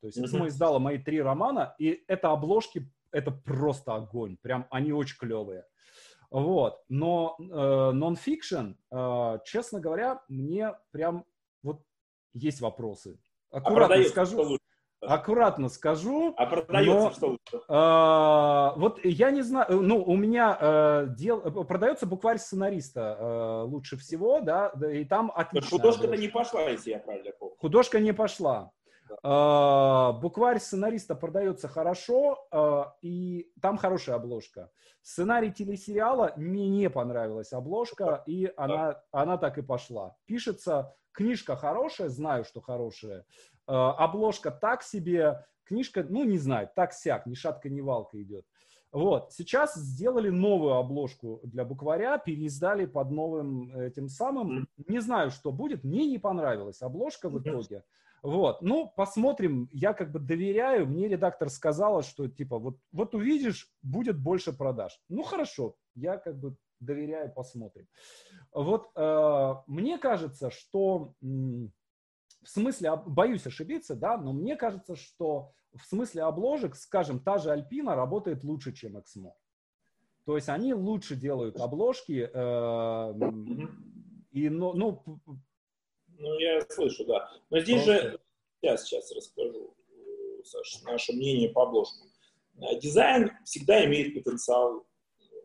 То есть Эксмо издала мои три романа, и это обложки, это просто огонь. Прям они очень клевые. Вот. Но нон-фикшн, честно говоря, мне прям вот есть вопросы. А Аккуратно а скажу. Аккуратно скажу. А продается но, что? А, вот я не знаю, ну, у меня а, дел, продается букварь сценариста а, лучше всего, да, и там отлично. Художка-то не пошла, если я правильно помню. Художка не пошла. А, букварь сценариста продается хорошо, а, и там хорошая обложка. Сценарий телесериала мне не понравилась обложка, и она, она так и пошла. Пишется, книжка хорошая, знаю, что хорошая, обложка так себе, книжка, ну, не знаю, так-сяк, ни шатка, ни валка идет. Вот, сейчас сделали новую обложку для букваря, переиздали под новым этим самым. Не знаю, что будет, мне не понравилась обложка в итоге. Вот, ну, посмотрим, я как бы доверяю, мне редактор сказала, что типа вот, вот увидишь, будет больше продаж. Ну, хорошо, я как бы доверяю, посмотрим. Вот, э, мне кажется, что в смысле, боюсь ошибиться, да, но мне кажется, что в смысле обложек, скажем, та же Альпина работает лучше, чем Эксмо. То есть они лучше делают обложки, э, и, ну, ну, ну, я слышу, да. Но здесь Просто... же, я сейчас расскажу, Саша, наше мнение по обложкам. Дизайн всегда имеет потенциал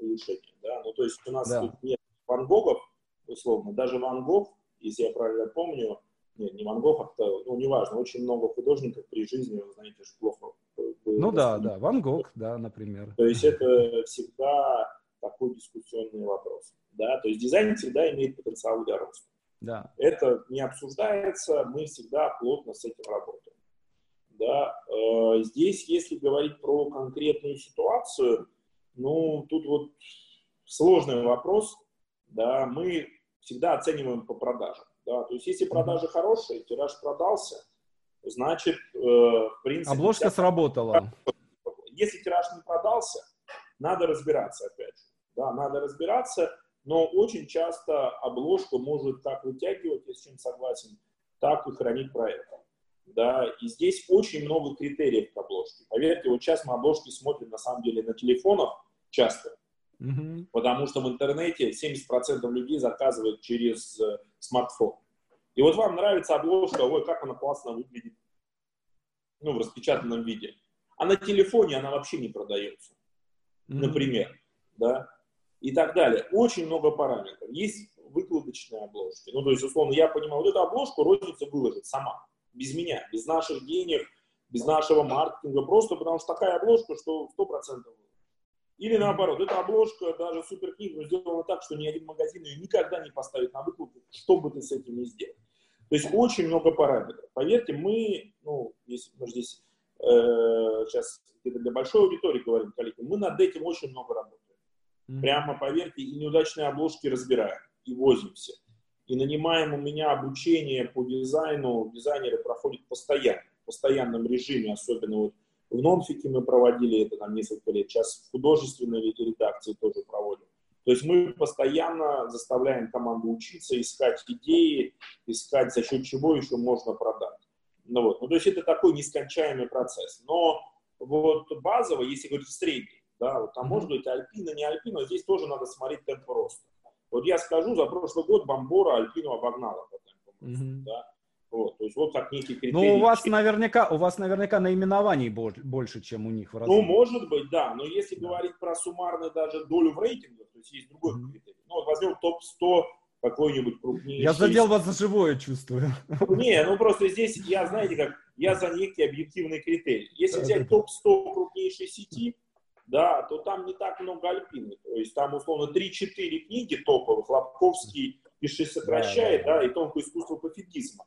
улучшения, да, ну, то есть у нас да. тут нет Ван Гогов, условно, даже Ван Гог, если я правильно помню, нет, не Ван Гог, а ну, неважно, очень много художников при жизни, вы знаете, что плохо. Ну да, да, Ван Гог, да, например. То есть это всегда такой дискуссионный вопрос. Да? То есть дизайн всегда имеет потенциал для роста. Да. Это не обсуждается, мы всегда плотно с этим работаем. Да? Э, здесь, если говорить про конкретную ситуацию, ну, тут вот сложный вопрос. Да? Мы всегда оцениваем по продажам. Да? То есть, если продажи хорошие, тираж продался, значит, э, в принципе... Обложка вся... сработала. Если тираж не продался, надо разбираться опять же. Да, надо разбираться, но очень часто обложка может как вытягивать, я с чем согласен, так и хранить проект. Да, и здесь очень много критериев к обложке. Поверьте, вот сейчас мы обложки смотрим на самом деле на телефонах часто, Mm-hmm. Потому что в интернете 70% людей заказывают через э, смартфон. И вот вам нравится обложка, ой, как она классно выглядит, ну, в распечатанном виде. А на телефоне она вообще не продается, mm-hmm. например, да, и так далее. Очень много параметров. Есть выкладочные обложки. Ну, то есть, условно, я понимаю, вот эту обложку розница выложит сама, без меня, без наших денег, без нашего маркетинга, просто потому что такая обложка, что 100% или наоборот, эта обложка, даже суперкнига, сделана так, что ни один магазин ее никогда не поставит на выкладку, что бы ты с этим не сделал. То есть очень много параметров. Поверьте, мы, ну, если мы здесь э, сейчас где-то для большой аудитории говорим, коллеги, мы над этим очень много работаем. Mm-hmm. Прямо, поверьте, и неудачные обложки разбираем, и возимся. И нанимаем у меня обучение по дизайну, дизайнеры проходят постоянно, в постоянном режиме, особенно вот в нонфике мы проводили это там несколько лет, сейчас в художественной редакции тоже проводим. То есть мы постоянно заставляем команду учиться, искать идеи, искать за счет чего еще можно продать. Ну, вот. ну, то есть это такой нескончаемый процесс. Но вот базово, если говорить в среднем, да, вот там может быть альпина, не альпина, здесь тоже надо смотреть темп роста. Вот я скажу, за прошлый год Бомбора альпину обогнала по темпу роста. Mm-hmm. Да? Вот, то есть вот как некий критерий. Ну, у вас наверняка, у вас наверняка наименований больше, чем у них в разы. Ну, может быть, да, но если да. говорить про суммарную даже долю в рейтингах, то есть есть другой mm-hmm. критерий. Ну, вот возьмем топ-100 какой-нибудь крупнейший. Я задел вас за живое, чувствую. (laughs) Не, ну просто здесь я, знаете как, я за некий объективный критерий. Если взять топ-100 крупнейшей сети, да, то там не так много альпины. То есть там, условно, 3-4 книги топовых, Лобковский «Пиши, сокращай», да, да, да, и «Тонкое искусство пофигизма»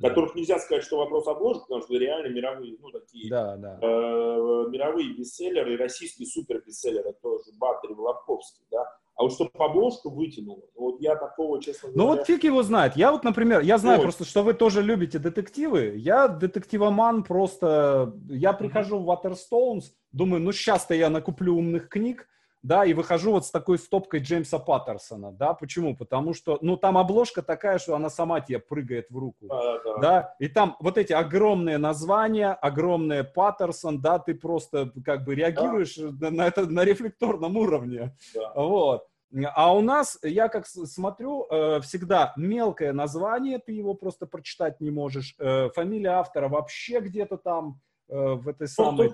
которых нельзя сказать, что вопрос обложек, потому что реально мировые, ну, такие да, да. Э, мировые бестселлеры, и российские супер бестселлеры, тоже Баттери, Лобковский, да, а вот чтобы обложку вытянуло, вот я такого, честно говоря... Ну вот фиг его знает. Я вот, например, я знаю Ой. просто, что вы тоже любите детективы. Я детективоман просто... Я прихожу в Waterstones, думаю, ну сейчас-то я накуплю умных книг, да, и выхожу вот с такой стопкой Джеймса Паттерсона, да, почему? Потому что, ну, там обложка такая, что она сама тебе прыгает в руку, а, да. да, и там вот эти огромные названия, огромные Паттерсон, да, ты просто как бы реагируешь да. на это на рефлекторном уровне, да. вот. А у нас, я как смотрю, э, всегда мелкое название, ты его просто прочитать не можешь, э, фамилия автора вообще где-то там э, в этой ну,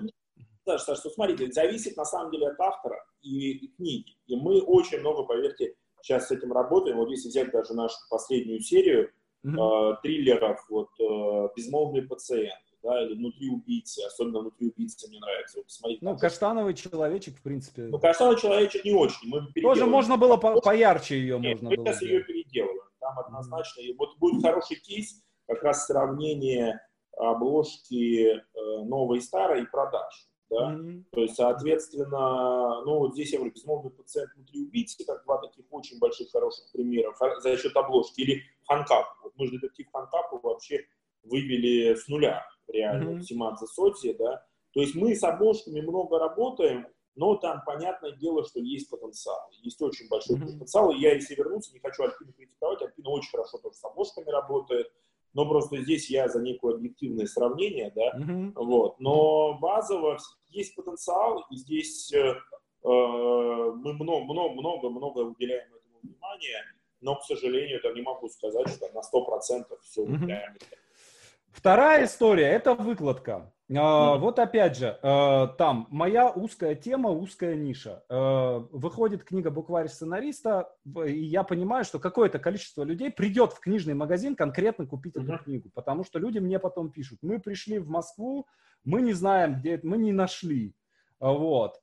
самой... Саша, Саша, смотрите, зависит на самом деле от автора и, книги. И мы очень много, поверьте, сейчас с этим работаем. Вот если взять даже нашу последнюю серию mm-hmm. э, триллеров, вот э, «Безмолвный пациент», да, или «Внутри убийцы», особенно «Внутри убийцы» мне нравится. Вот, посмотрите, ну, «Каштановый человечек», в принципе. Ну, «Каштановый человечек» не очень. Мы Тоже можно было по поярче ее Нет, можно мы было. сейчас ее переделываем. Там однозначно. Mm-hmm. И вот будет хороший кейс, как раз сравнение обложки э, новой и старой и продаж. Да? Mm-hmm. То есть, соответственно, ну вот здесь я говорю, безмолвный пациент внутри убийцы, как два таких очень больших хороших примеров за счет обложки. Или Ханкап. Вот мы же детектив Ханкапу вообще вывели с нуля реально, mm-hmm. Симадзе Содзи, да. То есть мы с обложками много работаем, но там, понятное дело, что есть потенциал. Есть очень большой mm-hmm. потенциал. И я, если вернуться, не хочу Альпину критиковать. Альпина очень хорошо тоже с обложками работает но просто здесь я за некое объективное сравнение, да, mm-hmm. вот, но базово есть потенциал, и здесь э, э мы много-много-много уделяем этому внимания, но, к сожалению, это не могу сказать, что на 100% все уделяем. Mm-hmm. Вторая история – это выкладка. Mm-hmm. Вот опять же, э, там моя узкая тема, узкая ниша. Э, выходит книга букварь сценариста, и я понимаю, что какое-то количество людей придет в книжный магазин конкретно купить эту книгу, потому что люди мне потом пишут, мы пришли в Москву, мы не знаем, где мы не нашли. Вот.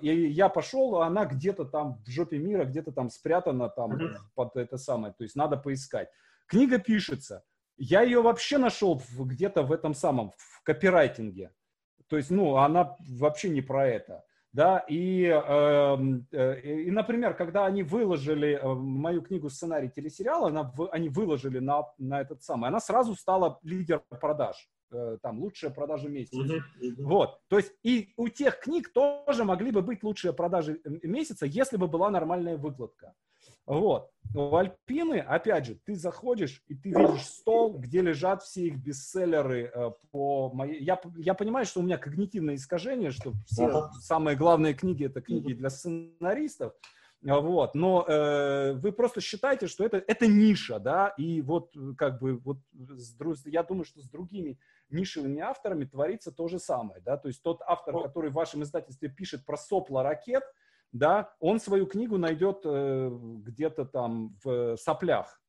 И я пошел, а она где-то там в жопе мира, где-то там спрятана там под это самое. То есть надо поискать. Книга пишется. Я ее вообще нашел где-то в этом самом, в копирайтинге. То есть, ну, она вообще не про это. Да, и, эм, э, и, например, когда они выложили э, мою книгу сценарий телесериала, она, они выложили на, на этот самый, она сразу стала лидер продаж, э, там, лучшая продажа месяца. Uh-huh, uh-huh. Вот, то есть и у тех книг тоже могли бы быть лучшие продажи месяца, если бы была нормальная выкладка. Вот. У Альпины, опять же, ты заходишь и ты видишь стол, где лежат все их бестселлеры э, по моей... Я, я понимаю, что у меня когнитивное искажение, что все ага. самые главные книги это книги для сценаристов. Вот, но э, вы просто считаете, что это, это ниша, да, и вот как бы вот с, я думаю, что с другими нишевыми авторами творится то же самое, да, то есть тот автор, который в вашем издательстве пишет про сопла ракет, да, он свою книгу найдет э, где-то там в соплях.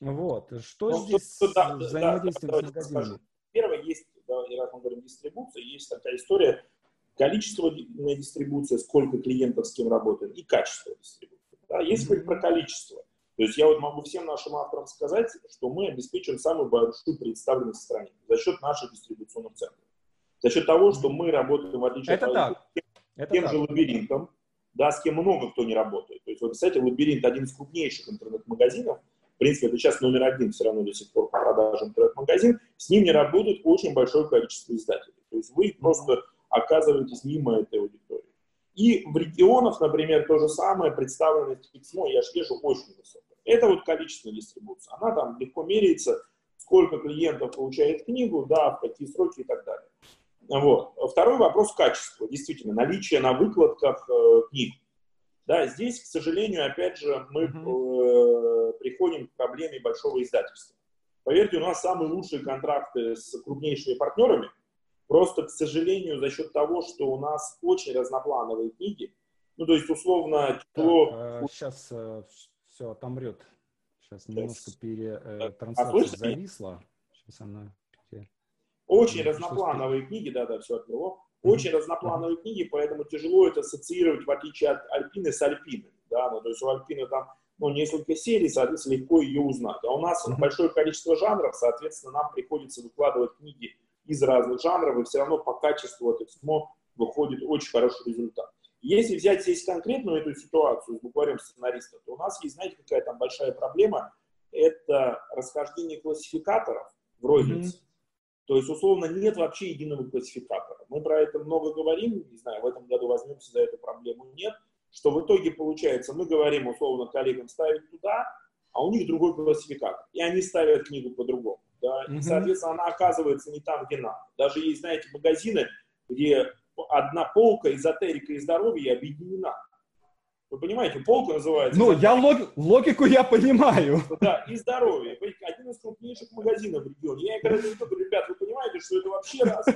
Вот. Что ну, здесь тут, да, взаимодействие да, с магазинами? Первое, есть, да, раз мы говорим дистрибуция, есть такая история, количество дистрибуции, сколько клиентов с кем работает, и качество дистрибуции. Да, если говорить про количество, то есть я вот могу всем нашим авторам сказать, что мы обеспечиваем самую большую представленность в стране за счет наших дистрибуционных центров. За счет того, что мы работаем в отличие Это от так. тем, Это тем так. же лабиринтом, да, с кем много кто не работает. То есть, вы представляете, Лабиринт один из крупнейших интернет-магазинов, в принципе, это сейчас номер один все равно до сих пор по продажам интернет-магазин, с ним не работает очень большое количество издателей. То есть вы просто оказываетесь мимо этой аудитории. И в регионах, например, то же самое, представленность письмо, я же вижу, очень высокая. Это вот количественная дистрибуция. Она там легко меряется, сколько клиентов получает книгу, да, в какие сроки и так далее. Вот. Второй вопрос – качество. Действительно, наличие на выкладках э, книг. Да, здесь, к сожалению, опять же, мы э, приходим к проблеме большого издательства. Поверьте, у нас самые лучшие контракты с крупнейшими партнерами. Просто, к сожалению, за счет того, что у нас очень разноплановые книги, ну, то есть, условно, тяжело... Так, э, сейчас э, все отомрет. Сейчас немножко пере, э, а зависла. Сейчас она очень разноплановые книги, да-да, все отмело. Очень разноплановые книги, поэтому тяжело это ассоциировать, в отличие от Альпины, с Альпиной. Да? Ну, то есть у Альпины там ну, несколько серий, соответственно, легко ее узнать. А у нас большое количество жанров, соответственно, нам приходится выкладывать книги из разных жанров, и все равно по качеству это письмо выходит очень хороший результат. Если взять здесь конкретную эту ситуацию с букварем сценариста, то у нас есть, знаете, какая там большая проблема, это расхождение классификаторов в рознице. Mm-hmm. То есть, условно, нет вообще единого классификатора. Мы про это много говорим, не знаю, в этом году возьмемся за эту проблему, нет. Что в итоге получается, мы говорим, условно, коллегам ставить туда, а у них другой классификатор. И они ставят книгу по-другому. Да? И, соответственно, она оказывается не там, где надо. Даже есть, знаете, магазины, где одна полка эзотерика и здоровье объединена. Вы понимаете, полка называется... Ну, я лог, логику я понимаю. Да, и здоровье. Один из крупнейших магазинов в регионе. Я говорю, ребят, вы понимаете, что это вообще раз.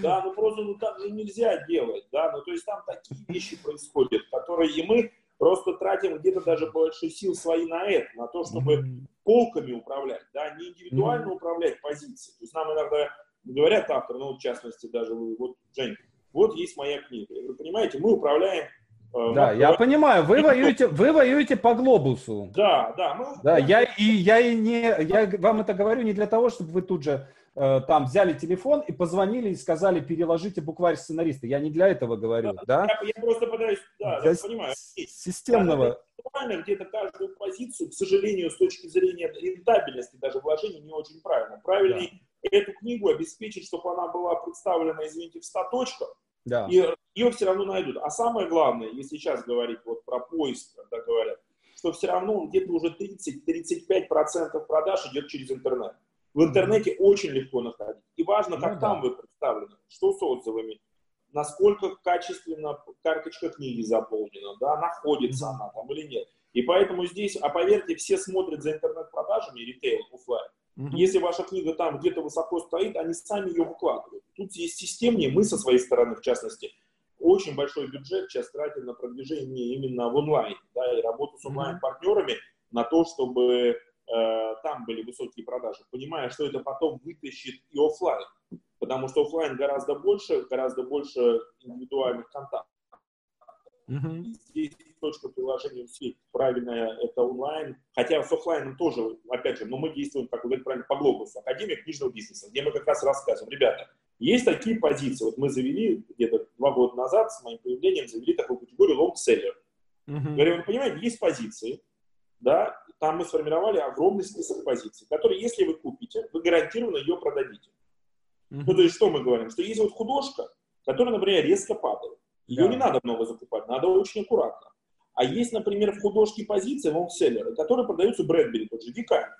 Да, ну просто ну, так же нельзя делать, да, ну то есть там такие вещи происходят, которые и мы просто тратим где-то даже больше сил свои на это, на то, чтобы mm-hmm. полками управлять, да, не индивидуально mm-hmm. управлять позицией. То есть нам иногда говорят авторы, ну в частности даже вы, вот, Жень, вот есть моя книга. Вы понимаете, мы управляем Э, да, я понимаю, вы воюете, вы воюете по глобусу. Да, да. Мы... Да, я и я и не, я вам это говорю не для того, чтобы вы тут же э, там взяли телефон и позвонили и сказали, переложите букварь сценариста. Я не для этого говорю, да? да? Я, я просто пытаюсь, да, для я понимаю. Системного. Да, где-то каждую позицию, к сожалению, с точки зрения рентабельности, даже вложений, не очень правильно. Правильнее да. эту книгу обеспечить, чтобы она была представлена, извините, в 100 точках, да. и ее все равно найдут. А самое главное, если сейчас говорить вот про поиск, когда говорят, что все равно где-то уже 30-35% продаж идет через интернет. В интернете очень легко находить. И важно, как ну, там да. вы представлены, что с отзывами, насколько качественно карточка книги заполнена, да, находится mm она там или нет. И поэтому здесь, а поверьте, все смотрят за интернет-продажами, ритейл, офлайн. Mm-hmm. Если ваша книга там где-то высоко стоит, они сами ее выкладывают. Тут есть системнее, мы со своей стороны, в частности, очень большой бюджет сейчас тратим на продвижение именно в онлайн, да, и работу с онлайн-партнерами на то, чтобы э, там были высокие продажи, понимая, что это потом вытащит и офлайн, потому что офлайн гораздо больше, гораздо больше индивидуальных контактов. Mm-hmm. Здесь точка приложения усилий правильная, это онлайн. Хотя с офлайном тоже, опять же, но мы действуем, как вы говорите правильно, по глобусу. Академия книжного бизнеса, где мы как раз рассказываем, ребята, есть такие позиции. Вот мы завели где-то два года назад с моим появлением, завели такую категорию long-seller. Uh-huh. Говорю, вы понимаете, есть позиции, да, там мы сформировали огромный список позиций, которые, если вы купите, вы гарантированно ее продадите. Uh-huh. Ну, то есть, что мы говорим? Что есть вот художка, которая, например, резко падает. Ее yeah. не надо много закупать, надо очень аккуратно. А есть, например, в художке позиции лонгселлеры, которые продаются Брэдбери, тот же Дикань.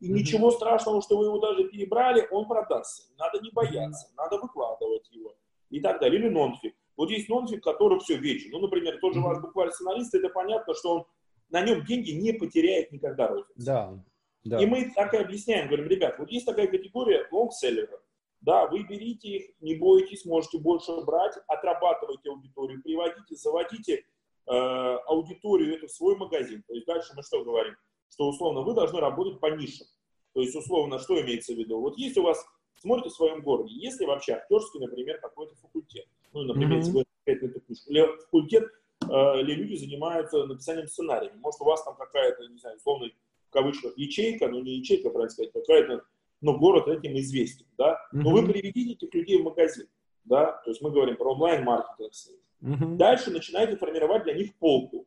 И mm-hmm. ничего страшного, что вы его даже перебрали, он продастся. Надо не бояться, mm-hmm. надо выкладывать его и так далее. Или нонфик. Вот есть нонфик, который все вечен. Ну, например, тот же mm-hmm. ваш букварь сценарист, это понятно, что он на нем деньги не потеряет никогда розницу. Да, да. И мы так и объясняем, говорим, ребят, вот есть такая категория лонгселлеров. Да, вы берите их, не бойтесь, можете больше брать, отрабатывайте аудиторию, приводите, заводите э, аудиторию эту в свой магазин. То есть дальше мы что говорим? что условно вы должны работать по нишам. То есть условно, что имеется в виду? Вот есть у вас, смотрите в своем городе, есть ли вообще актерский, например, какой-то факультет? Ну, например, mm-hmm. если книжку. Или факультет, э, или люди занимаются написанием сценария. Может, у вас там какая-то, не знаю, условно, в кавычках, ячейка, ну не ячейка, правильно сказать, какая-то, но город этим известен, да? Но вы приведите этих людей в магазин, да? То есть мы говорим про онлайн-маркетинг. Mm-hmm. Дальше начинаете формировать для них полку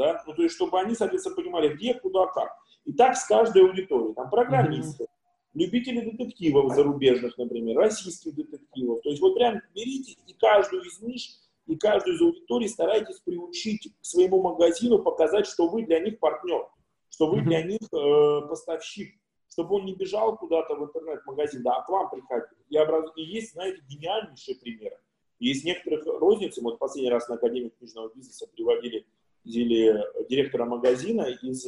да, ну, то есть, чтобы они, соответственно, понимали, где, куда, как. И так с каждой аудиторией, там, программисты, mm-hmm. любители детективов зарубежных, например, российских детективов, то есть, вот прям берите и каждую из ниш, и каждую из аудиторий старайтесь приучить к своему магазину, показать, что вы для них партнер, что вы для них э, поставщик, чтобы он не бежал куда-то в интернет-магазин, да, а к вам приходил. И, образ... и есть, знаете, гениальнейшие примеры. Есть некоторых розниц, мы вот последний раз на Академии книжного бизнеса приводили или директора магазина из,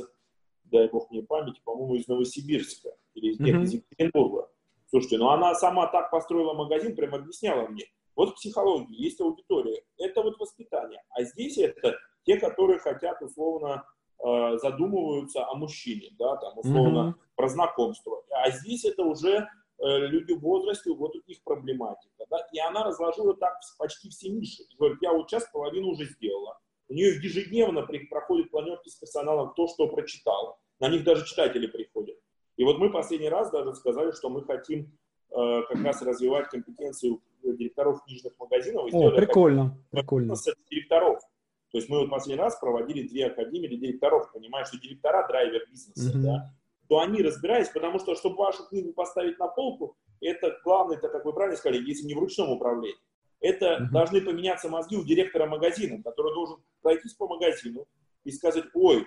дай бог мне памяти, по-моему, из Новосибирска или mm-hmm. из Екатеринбурга. Слушайте, ну она сама так построила магазин, прям объясняла мне. Вот в психологии есть аудитория, это вот воспитание. А здесь это те, которые хотят условно э, задумываются о мужчине, да, там условно mm-hmm. про знакомство. А здесь это уже э, люди в возрасте, вот их проблематика. Да? И она разложила так почти все ниши. говорит, я вот сейчас половину уже сделала. У нее ежедневно проходит планерки с персоналом то, что прочитал. На них даже читатели приходят. И вот мы последний раз даже сказали, что мы хотим э, как раз развивать компетенцию директоров книжных магазинов. О, прикольно, прикольно. Директоров. То есть мы вот последний раз проводили две академии для директоров, понимая, что директора драйвер бизнеса, mm-hmm. да, то они разбираясь, потому что, чтобы вашу книгу поставить на полку, это главное, это, как вы правильно сказали, если не в ручном управлении, это mm-hmm. должны поменяться мозги у директора магазина, который должен пройтись по магазину и сказать, ой,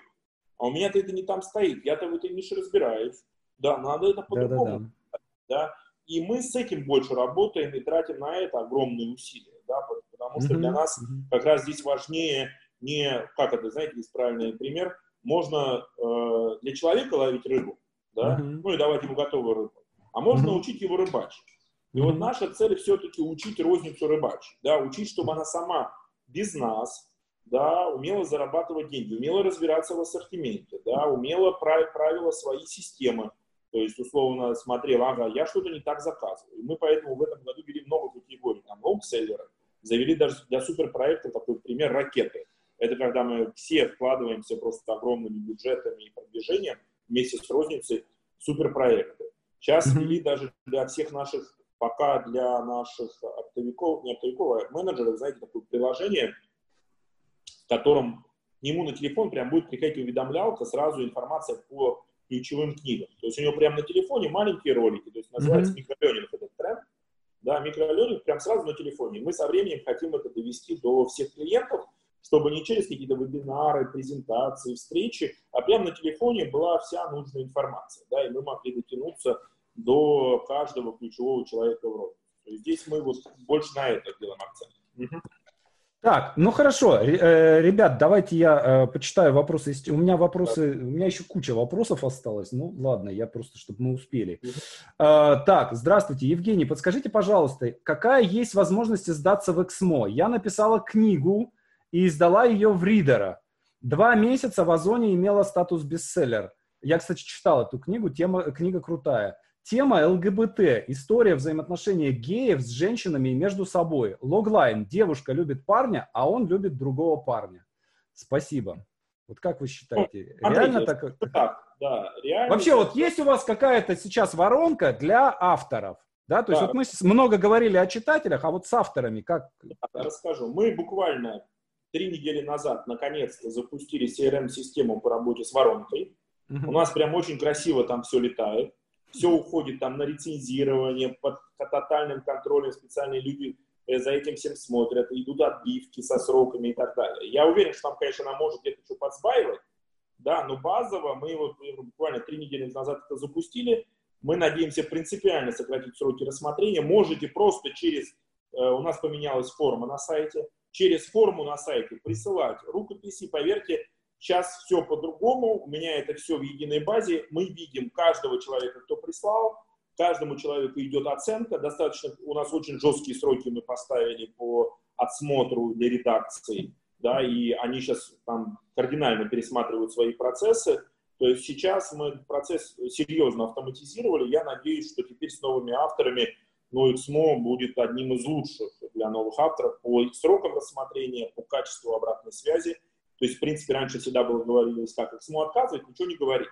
а у меня-то это не там стоит, я-то в этой нише разбираюсь. Да, надо это по-другому. Да, да. И мы с этим больше работаем и тратим на это огромные усилия, да, потому что для нас как раз здесь важнее не, как это, знаете, есть правильный пример, можно э, для человека ловить рыбу, да, mm-hmm. ну и давать ему готовую рыбу, а можно mm-hmm. учить его рыбачить. И вот наша цель все-таки учить розницу рыбачить, да, учить, чтобы она сама без нас, да, умела зарабатывать деньги, умела разбираться в ассортименте, да, умела править правила своей системы. То есть, условно, смотрела, ага, я что-то не так заказываю. И мы поэтому в этом году ввели много категорий. Там лонгселлеры, завели даже для суперпроекта такой пример ракеты. Это когда мы все вкладываемся просто огромными бюджетами и продвижением вместе с розницей суперпроекты. Сейчас ввели даже для всех наших, пока для наших оптовиков, не оптовиков, а менеджеров, знаете, такое приложение, в котором к нему на телефон прям будет приходить уведомлялка, сразу информация по ключевым книгам. То есть у него прямо на телефоне маленькие ролики, то есть называется mm-hmm. микролернинг этот тренд, да, микролернинг прям сразу на телефоне. Мы со временем хотим это довести до всех клиентов, чтобы не через какие-то вебинары, презентации, встречи, а прямо на телефоне была вся нужная информация, да, и мы могли дотянуться до каждого ключевого человека в роли. То есть здесь мы вот больше на это делаем акцент. Угу. Так, ну хорошо, э, ребят, давайте я э, почитаю вопросы. У меня вопросы, у меня еще куча вопросов осталось. Ну ладно, я просто, чтобы мы успели. Э, так, здравствуйте, Евгений, подскажите, пожалуйста, какая есть возможность сдаться в Эксмо? Я написала книгу и издала ее в Ридера. Два месяца в Озоне имела статус бестселлер. Я, кстати, читал эту книгу, тема, книга крутая. Тема ЛГБТ. История взаимоотношения геев с женщинами и между собой. Логлайн. Девушка любит парня, а он любит другого парня. Спасибо. Вот как вы считаете? Ну, реально Андрей, так? Так, да, реально. Вообще, вот есть у вас какая-то сейчас воронка для авторов? Да, то да. есть вот мы много говорили о читателях, а вот с авторами как? Да, расскажу. Мы буквально три недели назад наконец-то запустили CRM-систему по работе с воронкой. Угу. У нас прям очень красиво там все летает все уходит там на рецензирование, под тотальным контролем специальные люди э, за этим всем смотрят, идут отбивки со сроками и так далее. Я уверен, что там, конечно, она может где-то что подсбаивать, да, но базово мы вот буквально три недели назад это запустили, мы надеемся принципиально сократить сроки рассмотрения. Можете просто через, э, у нас поменялась форма на сайте, через форму на сайте присылать рукописи, поверьте, Сейчас все по-другому, у меня это все в единой базе, мы видим каждого человека, кто прислал, каждому человеку идет оценка, достаточно, у нас очень жесткие сроки мы поставили по отсмотру для редакции, да, и они сейчас там кардинально пересматривают свои процессы, то есть сейчас мы процесс серьезно автоматизировали, я надеюсь, что теперь с новыми авторами ну, XMO будет одним из лучших для новых авторов по срокам рассмотрения, по качеству обратной связи, то есть, в принципе, раньше всегда было говорилось, как ему отказывать, ничего не говорить.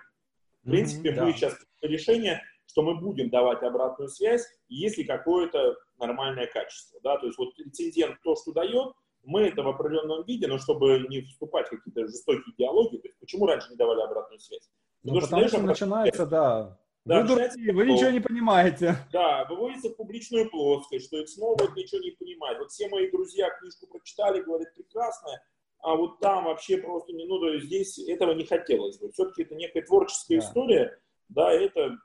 В принципе, mm-hmm, мы да. сейчас решение, что мы будем давать обратную связь, если какое-то нормальное качество. Да? То есть вот рецензент то, что дает, мы это в определенном виде, но чтобы не вступать в какие-то жестокие диалоги, то есть почему раньше не давали обратную связь? Ну, потому, потому что, что начинается, да, да, вы дураки, вы ничего не понимаете. Да, выводится в публичную плоскость, что это снова ничего не понимает. Вот все мои друзья книжку прочитали, говорят, прекрасная, а вот там вообще просто не, ну, то есть здесь этого не хотелось бы. Все-таки это некая творческая да. история, да, это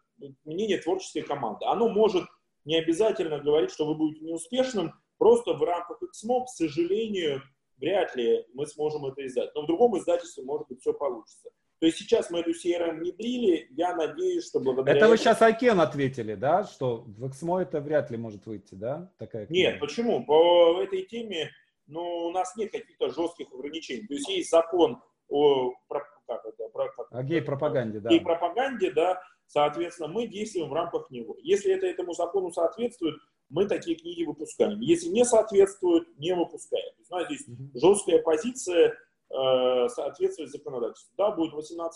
мнение творческой команды. Оно может не обязательно говорить, что вы будете неуспешным, просто в рамках XMO, к сожалению, вряд ли мы сможем это издать. Но в другом издательстве, может быть, все получится. То есть сейчас мы эту CRM внедрили, я надеюсь, что благодаря... Это вы сейчас Акен ответили, да, что в XMO это вряд ли может выйти, да? Такая Нет, почему? По этой теме но у нас нет каких-то жестких ограничений. То есть есть закон о как это, про, как, о гей-пропаганде, да. Гей-пропаганде, да. Соответственно, мы действуем в рамках него. Если это этому закону соответствует, мы такие книги выпускаем. Если не соответствует, не выпускаем. То есть у нас здесь жесткая позиция э, соответствует законодательству. Да, будет 18+,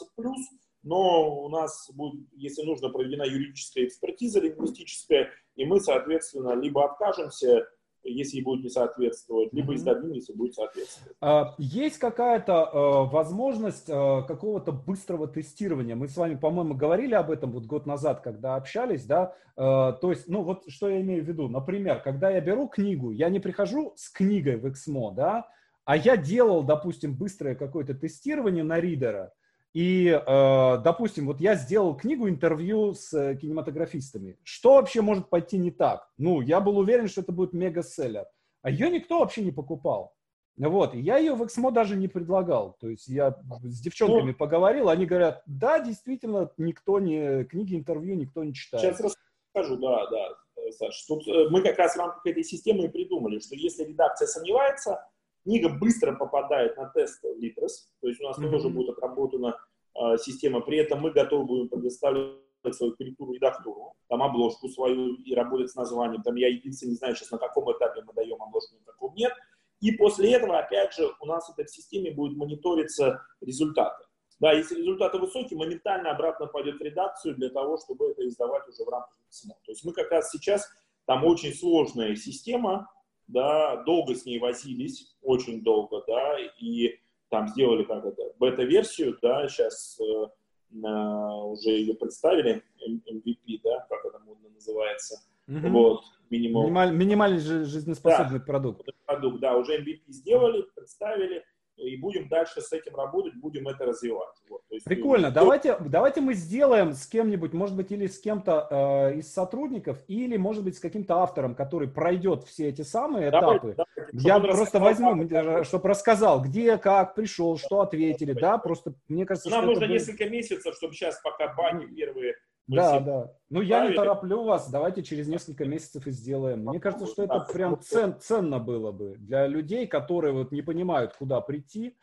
но у нас будет, если нужно, проведена юридическая экспертиза лингвистическая, и мы, соответственно, либо откажемся если будет не соответствовать, либо издадим, если будет соответствовать. А, есть какая-то э, возможность э, какого-то быстрого тестирования? Мы с вами, по-моему, говорили об этом вот год назад, когда общались, да? Э, то есть, ну вот что я имею в виду? Например, когда я беру книгу, я не прихожу с книгой в Эксмо, да, а я делал, допустим, быстрое какое-то тестирование на ридера, и, э, допустим, вот я сделал книгу интервью с э, кинематографистами. Что вообще может пойти не так? Ну, я был уверен, что это будет мегаселлер. А ее никто вообще не покупал. Вот, и я ее в Эксмо даже не предлагал. То есть я с девчонками ну, поговорил, они говорят, да, действительно, никто не, книги, интервью никто не читает. Сейчас расскажу, да, да, Саш. Тут э, мы как раз в рамках этой системы и придумали, что если редакция сомневается, Книга быстро попадает на тест Литрес, то есть у нас mm-hmm. тоже будет отработана э, система. При этом мы готовы будем предоставить свою корректуру редактуру, там обложку свою и работать с названием. Там я единственное не знаю сейчас, на каком этапе мы даем обложку, на каком нет. И после этого, опять же, у нас это в системе будет мониториться результаты. Да, если результаты высокие, моментально обратно пойдет в редакцию для того, чтобы это издавать уже в рамках письма. То есть мы как раз сейчас, там очень сложная система, да, долго с ней возились, очень долго, да, и там сделали как это, бета-версию, да, сейчас э, уже ее представили, MVP, да, как это модно называется, угу. вот, минимум. Минималь, минимальный жизнеспособный да, продукт. Продукт, да, уже MVP сделали, представили, и будем дальше с этим работать, будем это развивать. Вот, есть, Прикольно. И... Давайте, давайте мы сделаем с кем-нибудь, может быть, или с кем-то э, из сотрудников, или, может быть, с каким-то автором, который пройдет все эти самые этапы. Давайте, давайте, Я просто возьму, как, чтобы рассказал, где, как пришел, что ответили, да, просто мне кажется, Нам нужно будет... несколько месяцев, чтобы сейчас пока бани первые мы да, да. Ну, я не тороплю вас, давайте через несколько месяцев и сделаем. Мне кажется, что это прям цен, ценно было бы для людей, которые вот не понимают, куда прийти.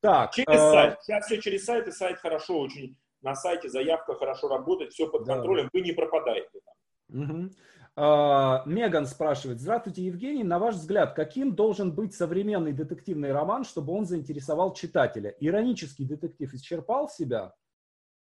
Так, через э... сайт. Сейчас все через сайт, и сайт хорошо очень. На сайте заявка хорошо работает, все под да. контролем, вы не пропадаете. Угу. Uh, Меган спрашивает, здравствуйте, Евгений, на ваш взгляд, каким должен быть современный детективный роман, чтобы он заинтересовал читателя? Иронический детектив исчерпал себя?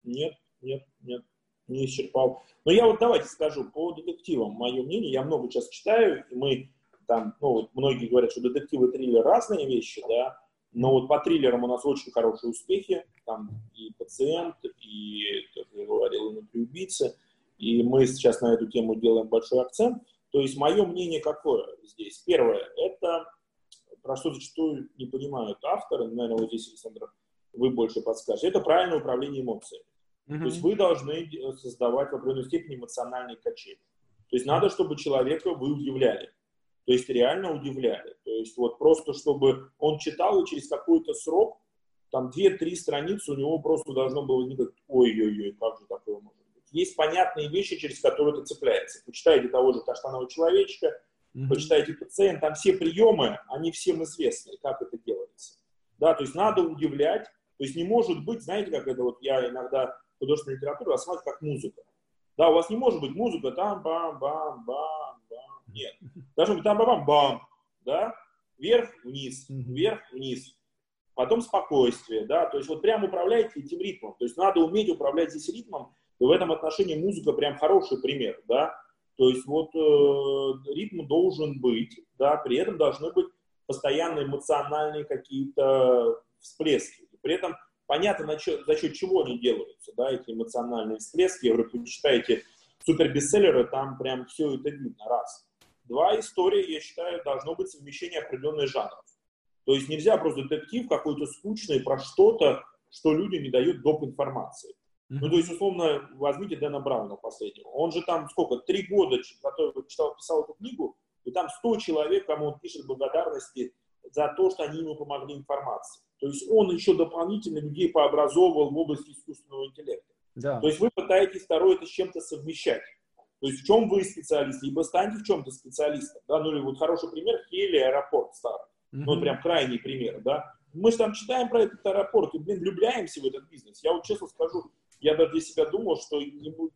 Нет, нет, нет не исчерпал. Но я вот давайте скажу, по детективам, мое мнение, я много сейчас читаю, и мы там, ну, вот многие говорят, что детективы и триллер разные вещи, да, но вот по триллерам у нас очень хорошие успехи, там и «Пациент», и, как я говорил, «Внутри убийцы», и мы сейчас на эту тему делаем большой акцент. То есть мое мнение какое здесь? Первое, это, про что зачастую не понимают авторы, наверное, вот здесь, Александр, вы больше подскажете, это правильное управление эмоциями. Mm-hmm. То есть вы должны э, создавать в определенной степени эмоциональные качели. То есть надо, чтобы человека вы удивляли. То есть реально удивляли. То есть вот просто, чтобы он читал и через какой-то срок, там 2-3 страницы у него просто должно было возникнуть, ой-ой-ой, как же такое может быть. Есть понятные вещи, через которые это цепляется. Почитайте того же каштанового человечка, mm-hmm. почитайте пациент, там все приемы, они всем известны, как это делается. Да, то есть надо удивлять, то есть не может быть, знаете, как это вот я иногда художественную литературу рассматривать как музыка. Да, у вас не может быть музыка там бам бам бам бам нет. Должно быть там бам бам бам, да, вверх вниз, вверх вниз. Потом спокойствие, да, то есть вот прям управляйте этим ритмом. То есть надо уметь управлять здесь ритмом. И в этом отношении музыка прям хороший пример, да. То есть вот э, ритм должен быть, да, при этом должны быть постоянно эмоциональные какие-то всплески. При этом понятно, на чё, за счет чего они делаются, да, эти эмоциональные всплески. Я говорю, почитайте супербестселлеры, там прям все это видно, раз. Два, история, я считаю, должно быть совмещение определенных жанров. То есть нельзя просто детектив какой-то скучный про что-то, что людям не дают доп. информации. Mm-hmm. Ну, то есть, условно, возьмите Дэна Брауна последнего. Он же там сколько, три года читал, писал эту книгу, и там 100 человек, кому он пишет благодарности за то, что они ему помогли информацией. То есть он еще дополнительно людей пообразовывал в области искусственного интеллекта. Да. То есть вы пытаетесь второе это с чем-то совмещать. То есть в чем вы специалист, либо станьте в чем-то специалистом. Да? Ну или вот хороший пример Хели аэропорт старый. Mm-hmm. Ну прям крайний пример, да. Мы же там читаем про этот аэропорт и, блин, влюбляемся в этот бизнес. Я вот честно скажу, я даже для себя думал, что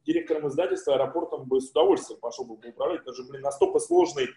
директором издательства аэропортом бы с удовольствием пошел бы управлять. Это же, блин, настолько сложный,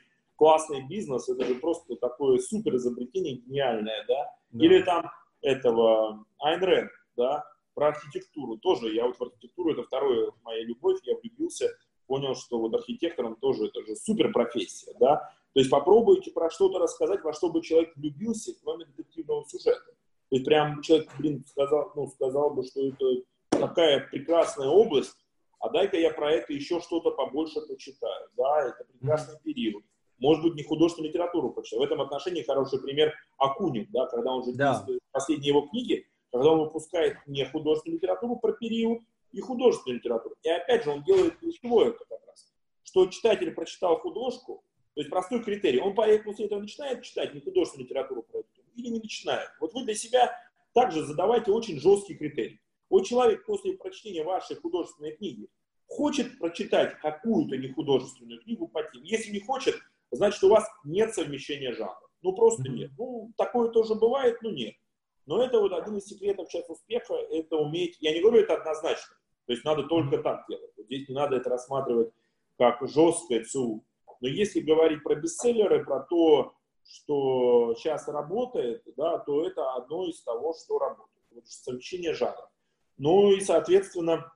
классный бизнес, это же просто такое супер изобретение гениальное, да. Да. Или там этого Айн да, про архитектуру. Тоже я вот в архитектуру, это вторая моя любовь, я влюбился, понял, что вот архитектором тоже это же супер профессия, да. То есть попробуйте про что-то рассказать, во что бы человек влюбился, кроме детективного сюжета. То есть прям человек, блин, сказал, ну, сказал бы, что это такая прекрасная область, а дай-ка я про это еще что-то побольше почитаю. Да, это прекрасный период может быть, не художественную литературу прочитал. В этом отношении хороший пример Акунин, да, когда он же да. последние его книги, когда он выпускает не художественную литературу про период и художественную литературу. И опять же, он делает для чего это как раз? Что читатель прочитал художку, то есть простой критерий, он после этого начинает читать не художественную литературу про это или не начинает. Вот вы для себя также задавайте очень жесткий критерий. Вот человек после прочтения вашей художественной книги хочет прочитать какую-то нехудожественную книгу по теме. Если не хочет, значит, у вас нет совмещения жанров. Ну, просто нет. Ну, такое тоже бывает, но нет. Но это вот один из секретов сейчас успеха, это уметь, я не говорю это однозначно, то есть надо только так делать. Вот здесь не надо это рассматривать как жесткое ЦУ. Но если говорить про бестселлеры, про то, что сейчас работает, да, то это одно из того, что работает. совмещение жанров. Ну и, соответственно,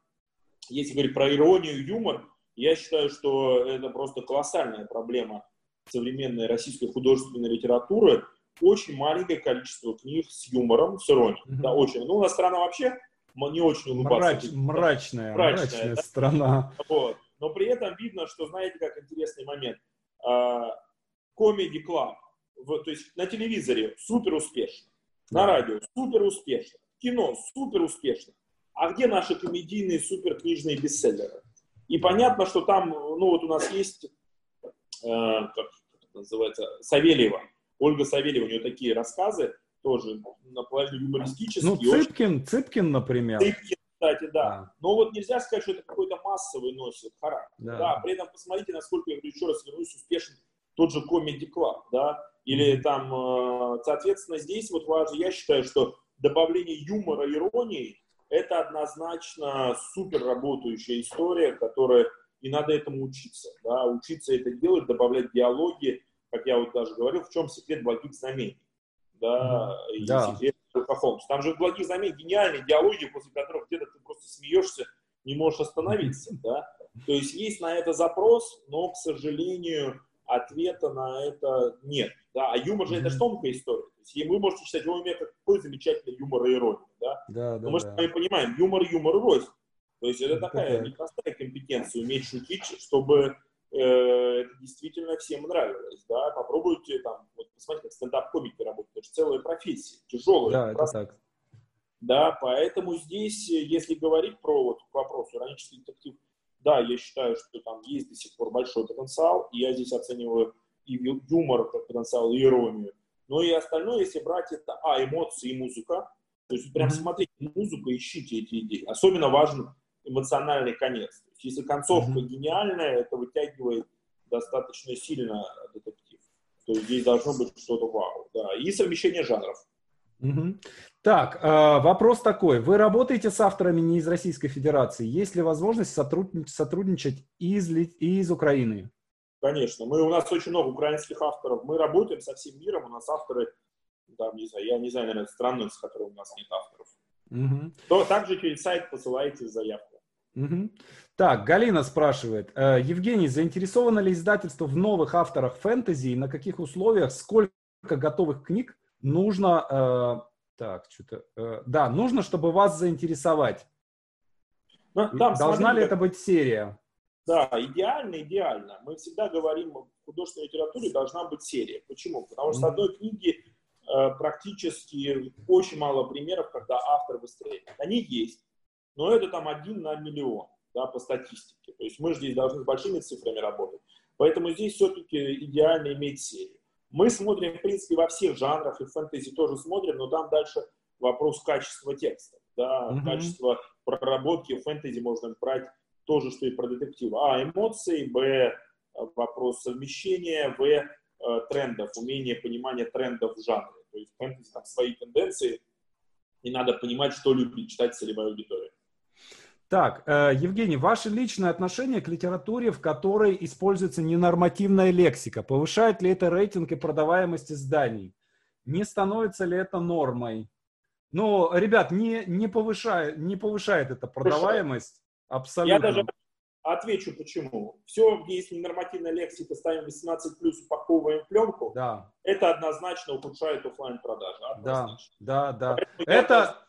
если говорить про иронию, юмор, я считаю, что это просто колоссальная проблема современной российской художественной литературы. Очень маленькое количество книг с юмором, с иронией. Mm-hmm. Да, очень. Ну, у нас страна вообще не очень улыбаться. Мрач, мрачная, мрачная, мрачная да? страна. Вот. Но при этом видно, что, знаете, как интересный момент. Comedy Club, то есть на телевизоре супер успешно, да. на радио супер успешно, кино супер успешно. А где наши комедийные супер книжные бестселлеры? И понятно, что там, ну вот у нас есть, э, как это называется, Савельева, Ольга Савельева, у нее такие рассказы, тоже наполовину юмористические. Ну, Цыпкин, очень... Цыпкин, например. Цыпкин, кстати, да. Но вот нельзя сказать, что это какой-то массовый носит характер. Да. да. При этом посмотрите, насколько, я говорю, еще раз вернусь, успешен тот же Comedy Club, да, или там, э, соответственно, здесь вот важно, я считаю, что добавление юмора, иронии, это однозначно супер работающая история, которая, и надо этому учиться, да, учиться это делать, добавлять диалоги, как я вот даже говорил, в чем секрет благих знамений, да, и да. секрет Холмс. Там же в благих знамений гениальные диалоги, после которых где-то ты просто смеешься, не можешь остановиться, да. То есть есть на это запрос, но, к сожалению, ответа на это нет. Да? А юмор же mm-hmm. это же тонкая история. То есть, и вы можете считать, ой, у меня какой замечательный юмор и ирония. Да? Да, Но мы да. с вами понимаем, юмор юмор рознь. То есть это такая непростая компетенция, уметь шутить, чтобы э, это действительно всем нравилось. Да? Попробуйте там, вот посмотрите, как стендап-комики работают. Это же целая профессия, тяжелая. Да, это так. Да, поэтому здесь, если говорить про вот вопрос иронический детектив, да, я считаю, что там есть до сих пор большой потенциал, и я здесь оцениваю и юмор как потенциал, и иронию. Но и остальное, если брать это, а, эмоции и музыка, то есть прям смотрите музыку, ищите эти идеи. Особенно важен эмоциональный конец. То есть, если концовка mm-hmm. гениальная, это вытягивает достаточно сильно детектив. То есть здесь должно быть что-то вау. Да. И совмещение жанров. Угу. Так, э, вопрос такой. Вы работаете с авторами не из Российской Федерации? Есть ли возможность сотрудничать, сотрудничать из, из Украины? Конечно. Мы, у нас очень много украинских авторов. Мы работаем со всем миром. У нас авторы, там, не знаю, я не знаю, наверное, страны, с которыми у нас нет авторов. Угу. То также через сайт посылаете заявку. Угу. Так, Галина спрашивает. Э, Евгений, заинтересовано ли издательство в новых авторах фэнтези и на каких условиях, сколько готовых книг нужно, э, так, что-то, э, да, нужно, чтобы вас заинтересовать. Но, ну, там, Должна смотрите, ли это быть серия? Да, идеально, идеально. Мы всегда говорим, в художественной литературе должна быть серия. Почему? Потому что одной книги э, практически очень мало примеров, когда автор выстреливает. Они есть, но это там один на миллион, да, по статистике. То есть мы здесь должны с большими цифрами работать. Поэтому здесь все-таки идеально иметь серию. Мы смотрим, в принципе, во всех жанрах, и в фэнтези тоже смотрим, но там дальше вопрос качества текста, да, mm-hmm. качество проработки в фэнтези можно брать тоже, что и про детектив. А, эмоции, б, вопрос совмещения, в, э, трендов, умение понимания трендов в жанре. То есть фэнтези там свои тенденции, и надо понимать, что любит читать целевая аудитория. Так, э, Евгений, ваше личное отношение к литературе, в которой используется ненормативная лексика, повышает ли это рейтинг и продаваемость изданий? Не становится ли это нормой? Ну, ребят, не, не, повышает, не повышает это продаваемость абсолютно. Я даже отвечу почему. Все, где есть ненормативная лексика, ставим 18 плюс, упаковываем пленку, да. это однозначно ухудшает офлайн продажи. Да, да, да. Это,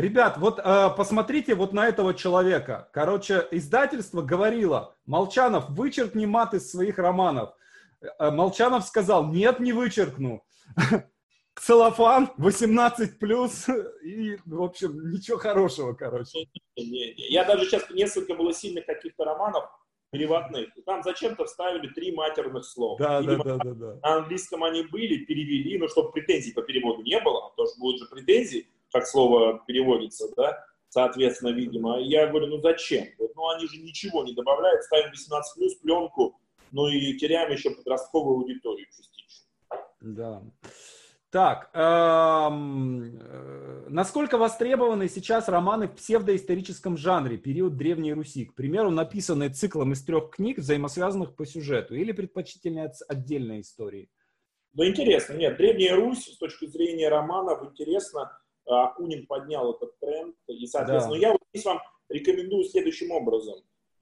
Ребят, вот э, посмотрите вот на этого человека. Короче, издательство говорило, Молчанов, вычеркни мат из своих романов. Э, Молчанов сказал, нет, не вычеркну. (laughs) Целлофан 18 плюс (laughs) и, в общем, ничего хорошего, короче. Я даже сейчас несколько было сильных каких-то романов переводных. Там зачем-то вставили три матерных слова. Да, да, да, да, да. На английском они были, перевели, но чтобы претензий по переводу не было, потому что будут же претензии как слово переводится, да, соответственно, видимо. Я говорю, ну зачем? Ну они же ничего не добавляют, ставим 18 плюс пленку, ну и теряем еще подростковую аудиторию частично. Да. Так, эм, э, насколько востребованы сейчас романы в псевдоисторическом жанре, период Древней Руси, к примеру, написанные циклом из трех книг, взаимосвязанных по сюжету, или предпочтительные отдельные истории? Ну, интересно. Нет, Древняя Русь с точки зрения романов интересно Акунин поднял этот тренд, и, соответственно, да. я вот здесь вам рекомендую следующим образом.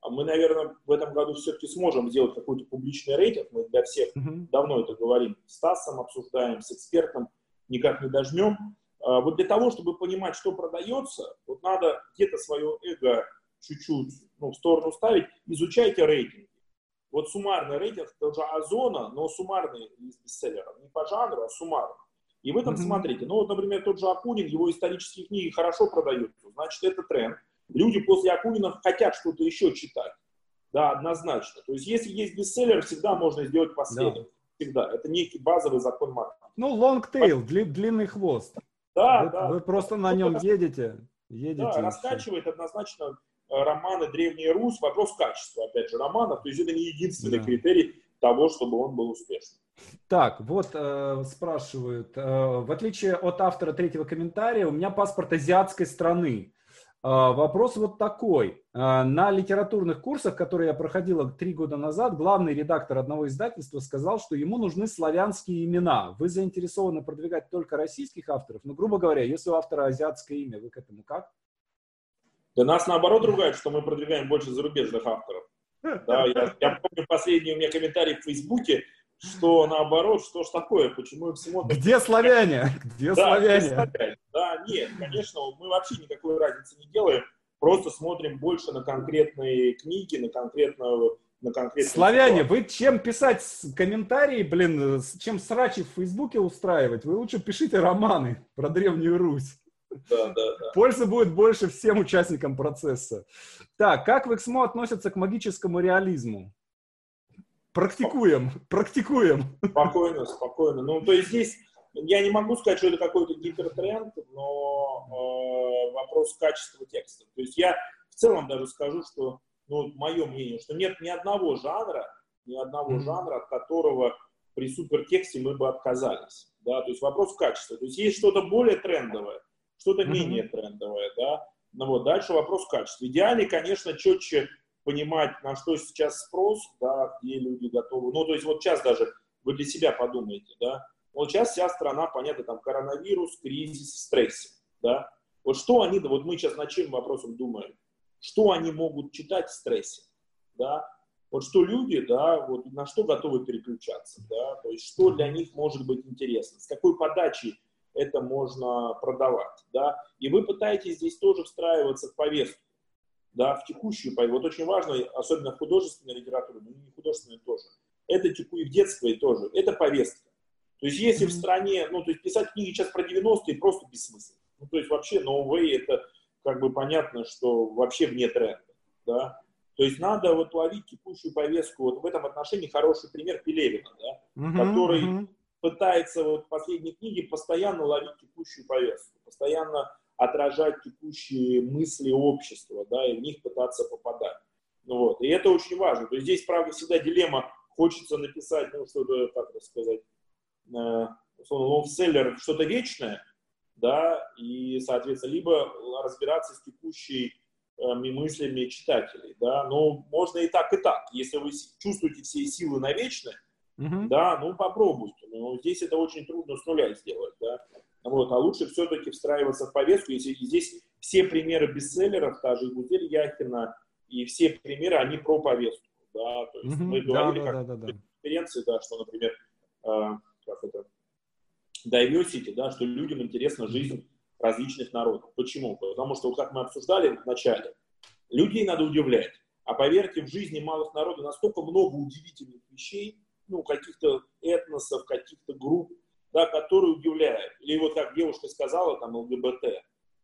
Мы, наверное, в этом году все-таки сможем сделать какой-то публичный рейтинг, мы для всех uh-huh. давно это говорим, с Стасом обсуждаем, с экспертом, никак не дожмем. А, вот для того, чтобы понимать, что продается, вот надо где-то свое эго чуть-чуть ну, в сторону ставить, изучайте рейтинги. Вот суммарный рейтинг тоже Озона, но суммарный из бестселлеров. Не по жанру, а суммарно. И в этом mm-hmm. смотрите. Ну вот, например, тот же Акунин, его исторические книги хорошо продаются. Значит, это тренд. Люди после Акунина хотят что-то еще читать. Да, однозначно. То есть, если есть бестселлер, всегда можно сделать последовательно. Да. Всегда. Это некий базовый закон маркетинга. Ну, long tail, дли, длинный хвост. Да, вы, да. Вы просто на нем едете. едете да, раскачивает однозначно Э, романы «Древний Рус», вопрос качества, опять же, романа, то есть это не единственный да. критерий того, чтобы он был успешным. Так, вот э, спрашивают, э, в отличие от автора третьего комментария, у меня паспорт азиатской страны. Э, вопрос вот такой. Э, на литературных курсах, которые я проходила три года назад, главный редактор одного издательства сказал, что ему нужны славянские имена. Вы заинтересованы продвигать только российских авторов? Ну, грубо говоря, если у автора азиатское имя, вы к этому как? Да нас наоборот ругают, что мы продвигаем больше зарубежных авторов. (laughs) Да, я, я помню последний у меня комментарий в Фейсбуке, что наоборот, что ж такое, почему их смотрят... Где славяне? Где да, славяне? Где славяне? Да, нет, конечно, мы вообще никакой разницы не делаем, просто смотрим больше на конкретные книги, на конкретную на конкретную Славяне, ситуацию. вы чем писать комментарии, блин, чем срачи в Фейсбуке устраивать? Вы лучше пишите романы про Древнюю Русь. Да, да, да. Пользы будет больше всем участникам процесса. Так, как в XMO относятся к магическому реализму? Практикуем, практикуем. Спокойно, спокойно. Ну, то есть здесь я не могу сказать, что это какой-то гипертренд, но э, вопрос качества текста. То есть я в целом даже скажу, что, ну, мое мнение, что нет ни одного жанра, ни одного mm-hmm. жанра, от которого при супертексте мы бы отказались. Да? То есть вопрос качества. То есть есть что-то более трендовое, что-то mm-hmm. менее трендовое, да. Ну вот, дальше вопрос качества. Идеально, конечно, четче понимать, на что сейчас спрос, да, где люди готовы. Ну, то есть вот сейчас даже вы для себя подумаете, да. Вот сейчас вся страна, понятно, там коронавирус, кризис, стресс, да. Вот что они, вот мы сейчас над чем вопросом думаем, что они могут читать в стрессе, да. Вот что люди, да, вот на что готовы переключаться, да, то есть что для них может быть интересно, с какой подачей это можно продавать, да, и вы пытаетесь здесь тоже встраиваться в повестку, да, в текущую повестку. Вот очень важно, особенно в художественной литературе, но не художественной тоже, это теку и в детской тоже, это повестка. То есть если в стране, ну, то есть писать книги сейчас про 90-е просто бессмысленно. Ну, то есть вообще no way, это как бы понятно, что вообще вне тренда, да. То есть надо вот ловить текущую повестку. Вот в этом отношении хороший пример Пелевина, да, mm-hmm. который пытается вот в последней книге постоянно ловить текущую повестку, постоянно отражать текущие мысли общества, да, и в них пытаться попадать. Ну, вот. И это очень важно. То есть здесь, правда, всегда дилемма, хочется написать, ну, что-то, как это сказать, э, лонгселлер, что-то вечное, да, и, соответственно, либо разбираться с текущей э, мыслями читателей, да, но можно и так, и так. Если вы чувствуете все силы на вечное, Угу. Да, ну попробуйте. Но здесь это очень трудно с нуля сделать, да. Вот, а лучше все-таки встраиваться в повестку, если здесь все примеры бестселлеров, та же Гузель Яхина, и все примеры, они про повестку, да, то есть угу. мы говорили, да, как да, да, да. конференции, да, что, например, э, как это, diversity, да, что людям интересна жизнь различных народов. Почему? Потому что, как мы обсуждали в начале, людей надо удивлять. А поверьте, в жизни малых народов настолько много удивительных вещей, ну, каких-то этносов, каких-то групп, да, которые удивляют. Или вот как девушка сказала, там, ЛГБТ,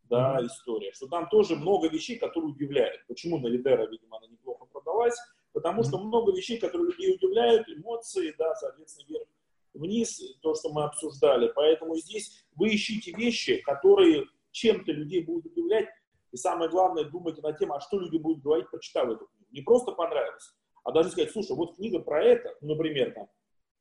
да, mm-hmm. история, что там тоже много вещей, которые удивляют. Почему на Лидера, видимо, она неплохо продалась? Потому mm-hmm. что много вещей, которые людей удивляют, эмоции, да, соответственно, вверх вниз, то, что мы обсуждали. Поэтому здесь вы ищите вещи, которые чем-то людей будут удивлять, и самое главное, думайте над тем, а что люди будут говорить, прочитав эту книгу. Не просто понравилось, а даже сказать, слушай, вот книга про это, ну, например, там,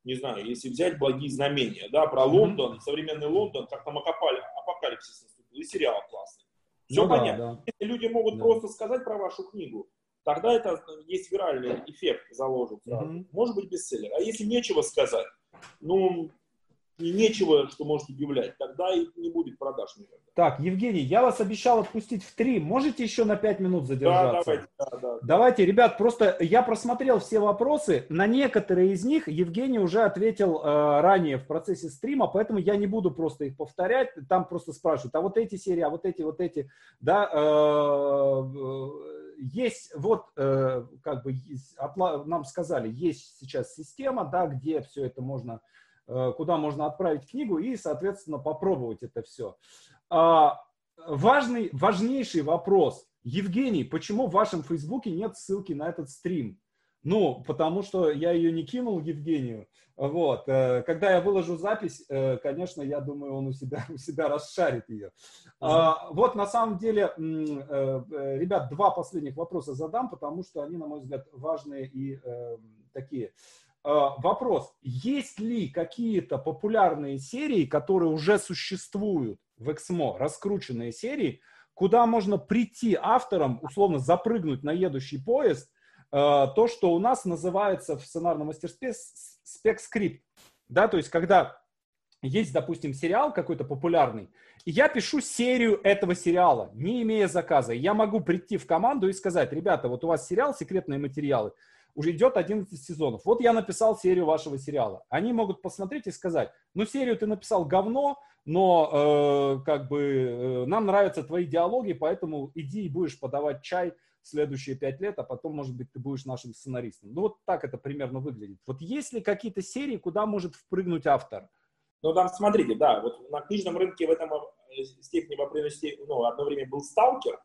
не знаю, если взять «Благие знамения», да, про Лондон, современный Лондон, как там апокалипсис наступил, и сериал классный. Все ну, понятно. Да, да. Если люди могут да. просто сказать про вашу книгу, тогда это есть виральный эффект заложится. Mm-hmm. Может быть бестселлер. А если нечего сказать, ну, и нечего, что может удивлять, тогда и не будет продаж никогда. Так, Евгений, я вас обещал отпустить в три. Можете еще на пять минут задержаться? Да, давайте. Да, да. Давайте, ребят, просто я просмотрел все вопросы. На некоторые из них Евгений уже ответил э, ранее в процессе стрима, поэтому я не буду просто их повторять. Там просто спрашивают, а вот эти серии, а вот эти, вот эти. Да, э, есть вот, э, как бы, нам сказали, есть сейчас система, да, где все это можно Э, куда можно отправить книгу и, соответственно, попробовать это все. А, важный, важнейший вопрос. Евгений, почему в вашем Фейсбуке нет ссылки на этот стрим? Ну, потому что я ее не кинул Евгению. Вот. Э, когда я выложу запись, э, конечно, я думаю, он у себя, (laughs) у себя расшарит ее. А, вот на самом деле, ребят, два последних вопроса задам, потому что они, на мой взгляд, важные и такие. А, вопрос, есть ли какие-то популярные серии, которые уже существуют в Эксмо, раскрученные серии, куда можно прийти авторам, условно запрыгнуть на едущий поезд, а, то, что у нас называется в сценарном мастерстве спек-скрипт. Да, то есть, когда есть, допустим, сериал какой-то популярный, и я пишу серию этого сериала, не имея заказа. Я могу прийти в команду и сказать, ребята, вот у вас сериал «Секретные материалы», уже идет 11 сезонов. Вот я написал серию вашего сериала. Они могут посмотреть и сказать, ну серию ты написал говно, но э, как бы э, нам нравятся твои диалоги, поэтому иди и будешь подавать чай следующие пять лет, а потом, может быть, ты будешь нашим сценаристом. Ну вот так это примерно выглядит. Вот есть ли какие-то серии, куда может впрыгнуть автор? Ну там смотрите, да, вот на книжном рынке в этом э, степени в определенности, ну, одно время был «Сталкер»,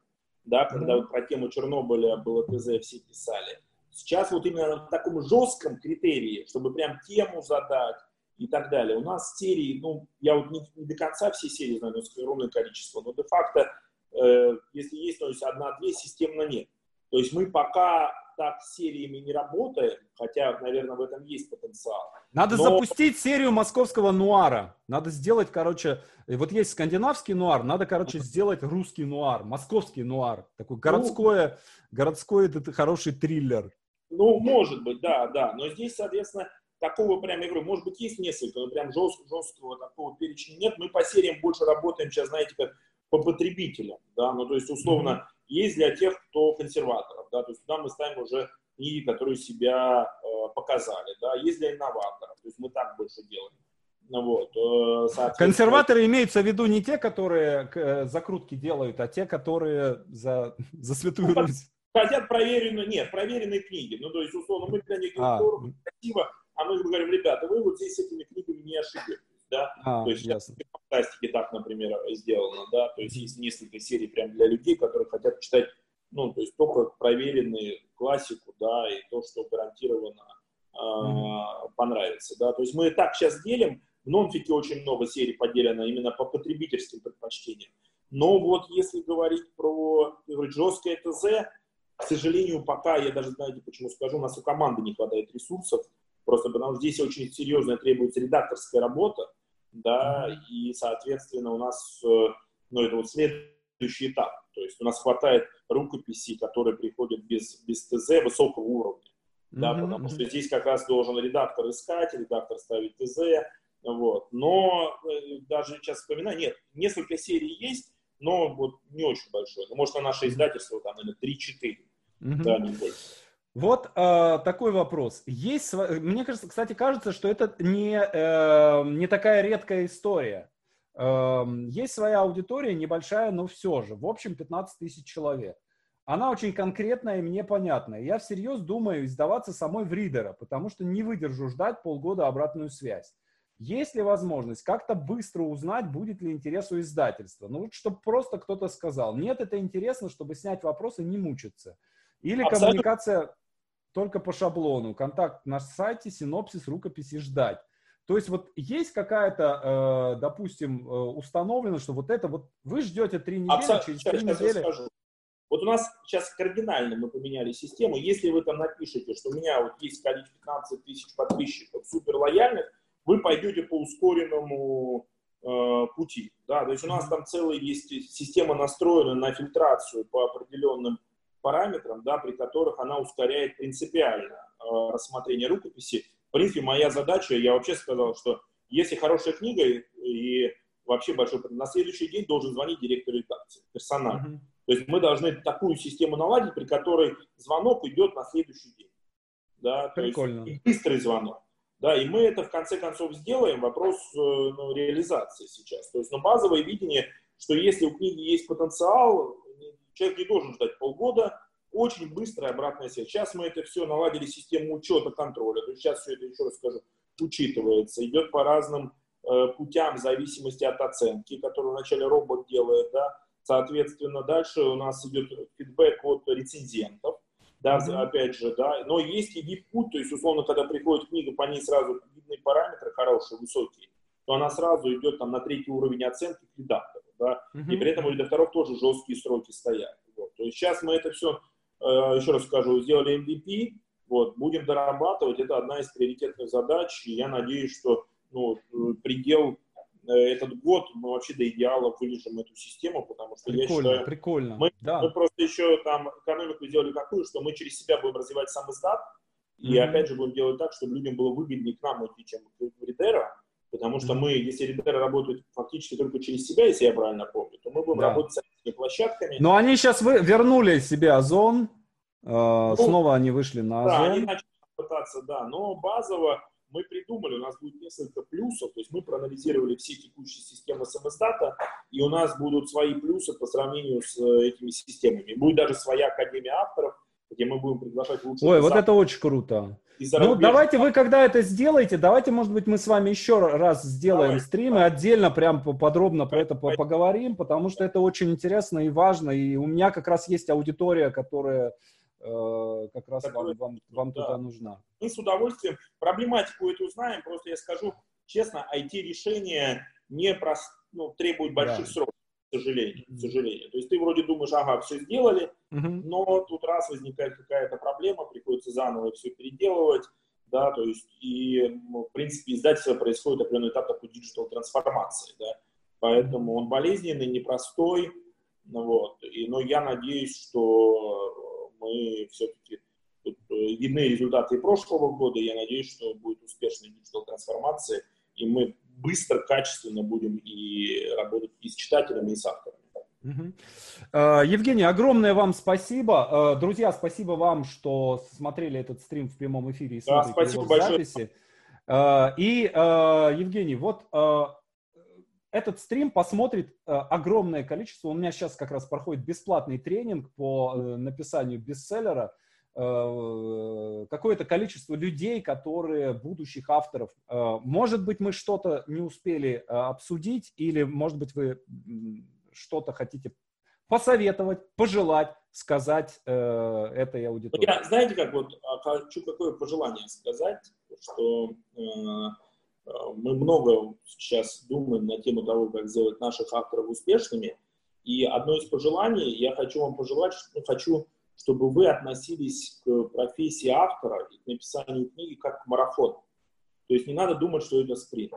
да, когда mm-hmm. вот про тему Чернобыля было ТЗ, все писали. Сейчас вот именно на таком жестком критерии, чтобы прям тему задать и так далее. У нас серии, ну, я вот не, не до конца все серии знаю, но огромное количество, но де-факто, э, если есть, то есть одна-две, системно нет. То есть мы пока так с сериями не работаем, хотя, наверное, в этом есть потенциал. Надо но... запустить серию московского нуара. Надо сделать, короче, вот есть скандинавский нуар, надо, короче, сделать русский нуар, московский нуар. Такой городское, ну, городской, это хороший триллер. Ну, может быть, да, да. Но здесь, соответственно, такого прям, я говорю, может быть, есть несколько, но прям жесткого, жесткого такого перечня нет. Мы по сериям больше работаем сейчас, знаете, как по потребителям, да, ну, то есть, условно, mm-hmm. есть для тех, кто консерваторов, да, то есть туда мы ставим уже книги, которые себя э, показали, да, есть для инноваторов, то есть мы так больше делаем. Ну, вот, э, Консерваторы имеются в виду не те, которые э, закрутки делают, а те, которые за, за святую ну, Русь хотят проверенную, нет, проверенные книги. Ну, то есть, условно, мы для них здорово, красиво, а мы говорим, ребята, вы вот здесь с этими книгами не ошибетесь, да. А, то есть, ясно. в фантастике так, например, сделано, да. То есть, есть несколько серий прям для людей, которые хотят читать, ну, то есть, только проверенные классику, да, и то, что гарантированно э, mm-hmm. понравится, да. То есть, мы так сейчас делим, в нонфике очень много серий поделено именно по потребительским предпочтениям. Но вот если говорить про жесткое ТЗ, к сожалению, пока, я даже знаете, почему скажу, у нас у команды не хватает ресурсов, просто потому что здесь очень серьезная требуется редакторская работа, да, и, соответственно, у нас, э, ну, это вот следующий этап, то есть у нас хватает рукописей, которые приходят без, без ТЗ высокого уровня, да, mm-hmm. потому что здесь как раз должен редактор искать, редактор ставить ТЗ, вот, но э, даже сейчас вспоминаю, нет, несколько серий есть, но вот не очень большое, ну, может, на наше издательство там, наверное, 3-4, Угу. Да, не больше. Вот э, такой вопрос. Есть, мне кажется, кстати, кажется, что это не, э, не такая редкая история. Э, есть своя аудитория, небольшая, но все же. В общем, 15 тысяч человек. Она очень конкретная и мне понятная. Я всерьез думаю издаваться самой в ридера, потому что не выдержу ждать полгода обратную связь. Есть ли возможность как-то быстро узнать, будет ли интерес у издательства? Ну, вот чтобы просто кто-то сказал, нет, это интересно, чтобы снять вопросы, не мучиться. Или Абсолютно. коммуникация только по шаблону. Контакт на сайте, синопсис, рукописи ждать. То есть вот есть какая-то, э, допустим, э, установлено, что вот это вот вы ждете три недели, Абсолютно. через три недели... Вот у нас сейчас кардинально мы поменяли систему. Если вы там напишете, что у меня вот есть количество 15 тысяч подписчиков супер лояльных, вы пойдете по ускоренному э, пути. Да? То есть у нас там целая есть система настроена на фильтрацию по определенным параметрам, да, при которых она ускоряет принципиально э, рассмотрение рукописи. В принципе, моя задача, я вообще сказал, что Если хорошая книга и вообще большой, на следующий день должен звонить директор редакции, персонально. Mm-hmm. То есть мы должны такую систему наладить, при которой звонок идет на следующий день. Да, Прикольно. То есть быстрый звонок. Да, и мы это в конце концов сделаем. Вопрос э, ну, реализации сейчас. То есть, ну, базовое видение, что если у книги есть потенциал, человек не должен ждать полгода, очень быстрая обратная связь. Сейчас мы это все наладили, систему учета, контроля. То есть сейчас все это, еще раз скажу, учитывается, идет по разным э, путям в зависимости от оценки, которую вначале робот делает, да. Соответственно, дальше у нас идет фидбэк от рецензентов, да, mm-hmm. опять же, да. Но есть и VIP-путь, то есть, условно, когда приходит книга, по ней сразу видны параметры хорошие, высокие, то она сразу идет там на третий уровень оценки к редактору, да. И при этом у редакторов тоже жесткие сроки стоят. Вот. То есть сейчас мы это все, э, еще раз скажу, сделали MVP, вот, будем дорабатывать, это одна из приоритетных задач, и я надеюсь, что ну, предел э, этот год мы вообще до идеала вылежим эту систему, потому что прикольно, я считаю, прикольно. Мы, да. мы просто еще там экономику сделали такую, что мы через себя будем развивать сам издат, и mm-hmm. опять же будем делать так, чтобы людям было выгоднее к нам идти, чем к Ридера, потому что мы, если Ридера работает фактически только через себя, если я правильно помню, то мы будем да. работать с этими площадками. Но они сейчас вы, вернули себе Озон, ну, Снова они вышли на Да, они начали пытаться, да, но базово мы придумали, у нас будет несколько плюсов, то есть мы проанализировали все текущие системы самостата, и у нас будут свои плюсы по сравнению с э, этими системами. Будет даже своя академия авторов, где мы будем приглашать лучших. Ой, вот это очень круто. Ну, давайте вы, когда это сделаете, давайте, может быть, мы с вами еще раз сделаем Давай, стрим и отдельно прям подробно про это поговорим, потому что это очень интересно и важно, и у меня как раз есть аудитория, которая Э, как раз вам, вам, вам да. туда нужна. Мы с удовольствием проблематику эту узнаем, просто я скажу честно, IT-решение не прост, ну, требует больших да. сроков, к сожалению, к сожалению. То есть ты вроде думаешь, ага, все сделали, но тут раз возникает какая-то проблема, приходится заново все переделывать, да, то есть и, ну, в принципе, издательство происходит определенный этап такой digital трансформации, да, поэтому он болезненный, непростой, ну, вот, и, но я надеюсь, что мы все-таки тут э, видны результаты прошлого года. Я надеюсь, что будет успешная digital трансформация, и мы быстро, качественно будем и работать и с читателями, и с авторами. Угу. Евгений, огромное вам спасибо. Э, друзья, спасибо вам, что смотрели этот стрим в прямом эфире и да, спасибо его большое. записи. И, Евгений, вот этот стрим посмотрит э, огромное количество. У меня сейчас как раз проходит бесплатный тренинг по э, написанию бестселлера. Э, какое-то количество людей, которые будущих авторов. Э, может быть, мы что-то не успели э, обсудить, или, может быть, вы что-то хотите посоветовать, пожелать, сказать э, этой аудитории. Я, знаете, как вот а, хочу какое пожелание сказать, что э, мы много сейчас думаем на тему того, как сделать наших авторов успешными. И одно из пожеланий, я хочу вам пожелать, ну, хочу, чтобы вы относились к профессии автора и к написанию книги как к марафону. То есть не надо думать, что это спринт.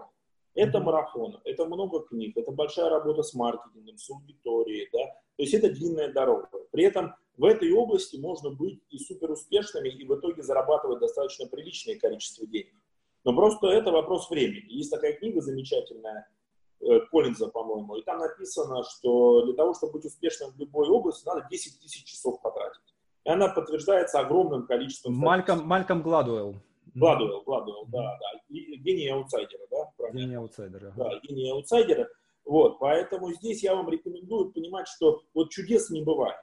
Это марафон, это много книг, это большая работа с маркетингом, с аудиторией, да. То есть это длинная дорога. При этом в этой области можно быть и супер успешными, и в итоге зарабатывать достаточно приличное количество денег. Но просто это вопрос времени. Есть такая книга замечательная, э, Коллинза, по-моему, и там написано, что для того, чтобы быть успешным в любой области, надо 10 тысяч часов потратить. И она подтверждается огромным количеством... Мальком, Мальком Гладуэлл. Гладуэлл, Гладуэлл, да, да. гений аутсайдера, да? Правильно? Гений аутсайдера. Да, гений аутсайдера. Вот, поэтому здесь я вам рекомендую понимать, что вот чудес не бывает.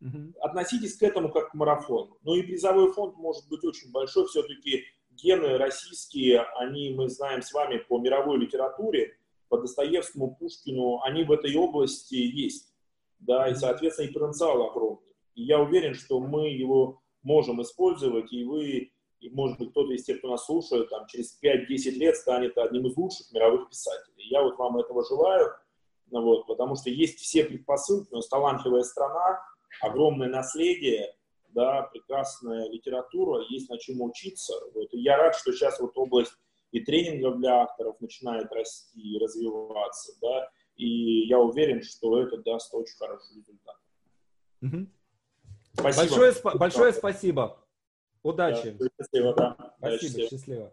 Угу. Относитесь к этому как к марафону. Ну и призовой фонд может быть очень большой, все-таки гены российские, они, мы знаем с вами по мировой литературе, по Достоевскому, Пушкину, они в этой области есть. Да, и, соответственно, и потенциал огромный. И я уверен, что мы его можем использовать, и вы, и, может быть, кто-то из тех, кто нас слушает, там, через 5-10 лет станет одним из лучших мировых писателей. Я вот вам этого желаю, ну, вот, потому что есть все предпосылки, у нас талантливая страна, огромное наследие, да, прекрасная литература, есть на чем учиться. Вот. И я рад, что сейчас вот область и тренингов для авторов начинает расти и развиваться, да, и я уверен, что это даст очень хороший результат. Угу. Спасибо. Большое, спасибо. большое спасибо. Удачи. Да, счастливо, да. Спасибо, счастливо.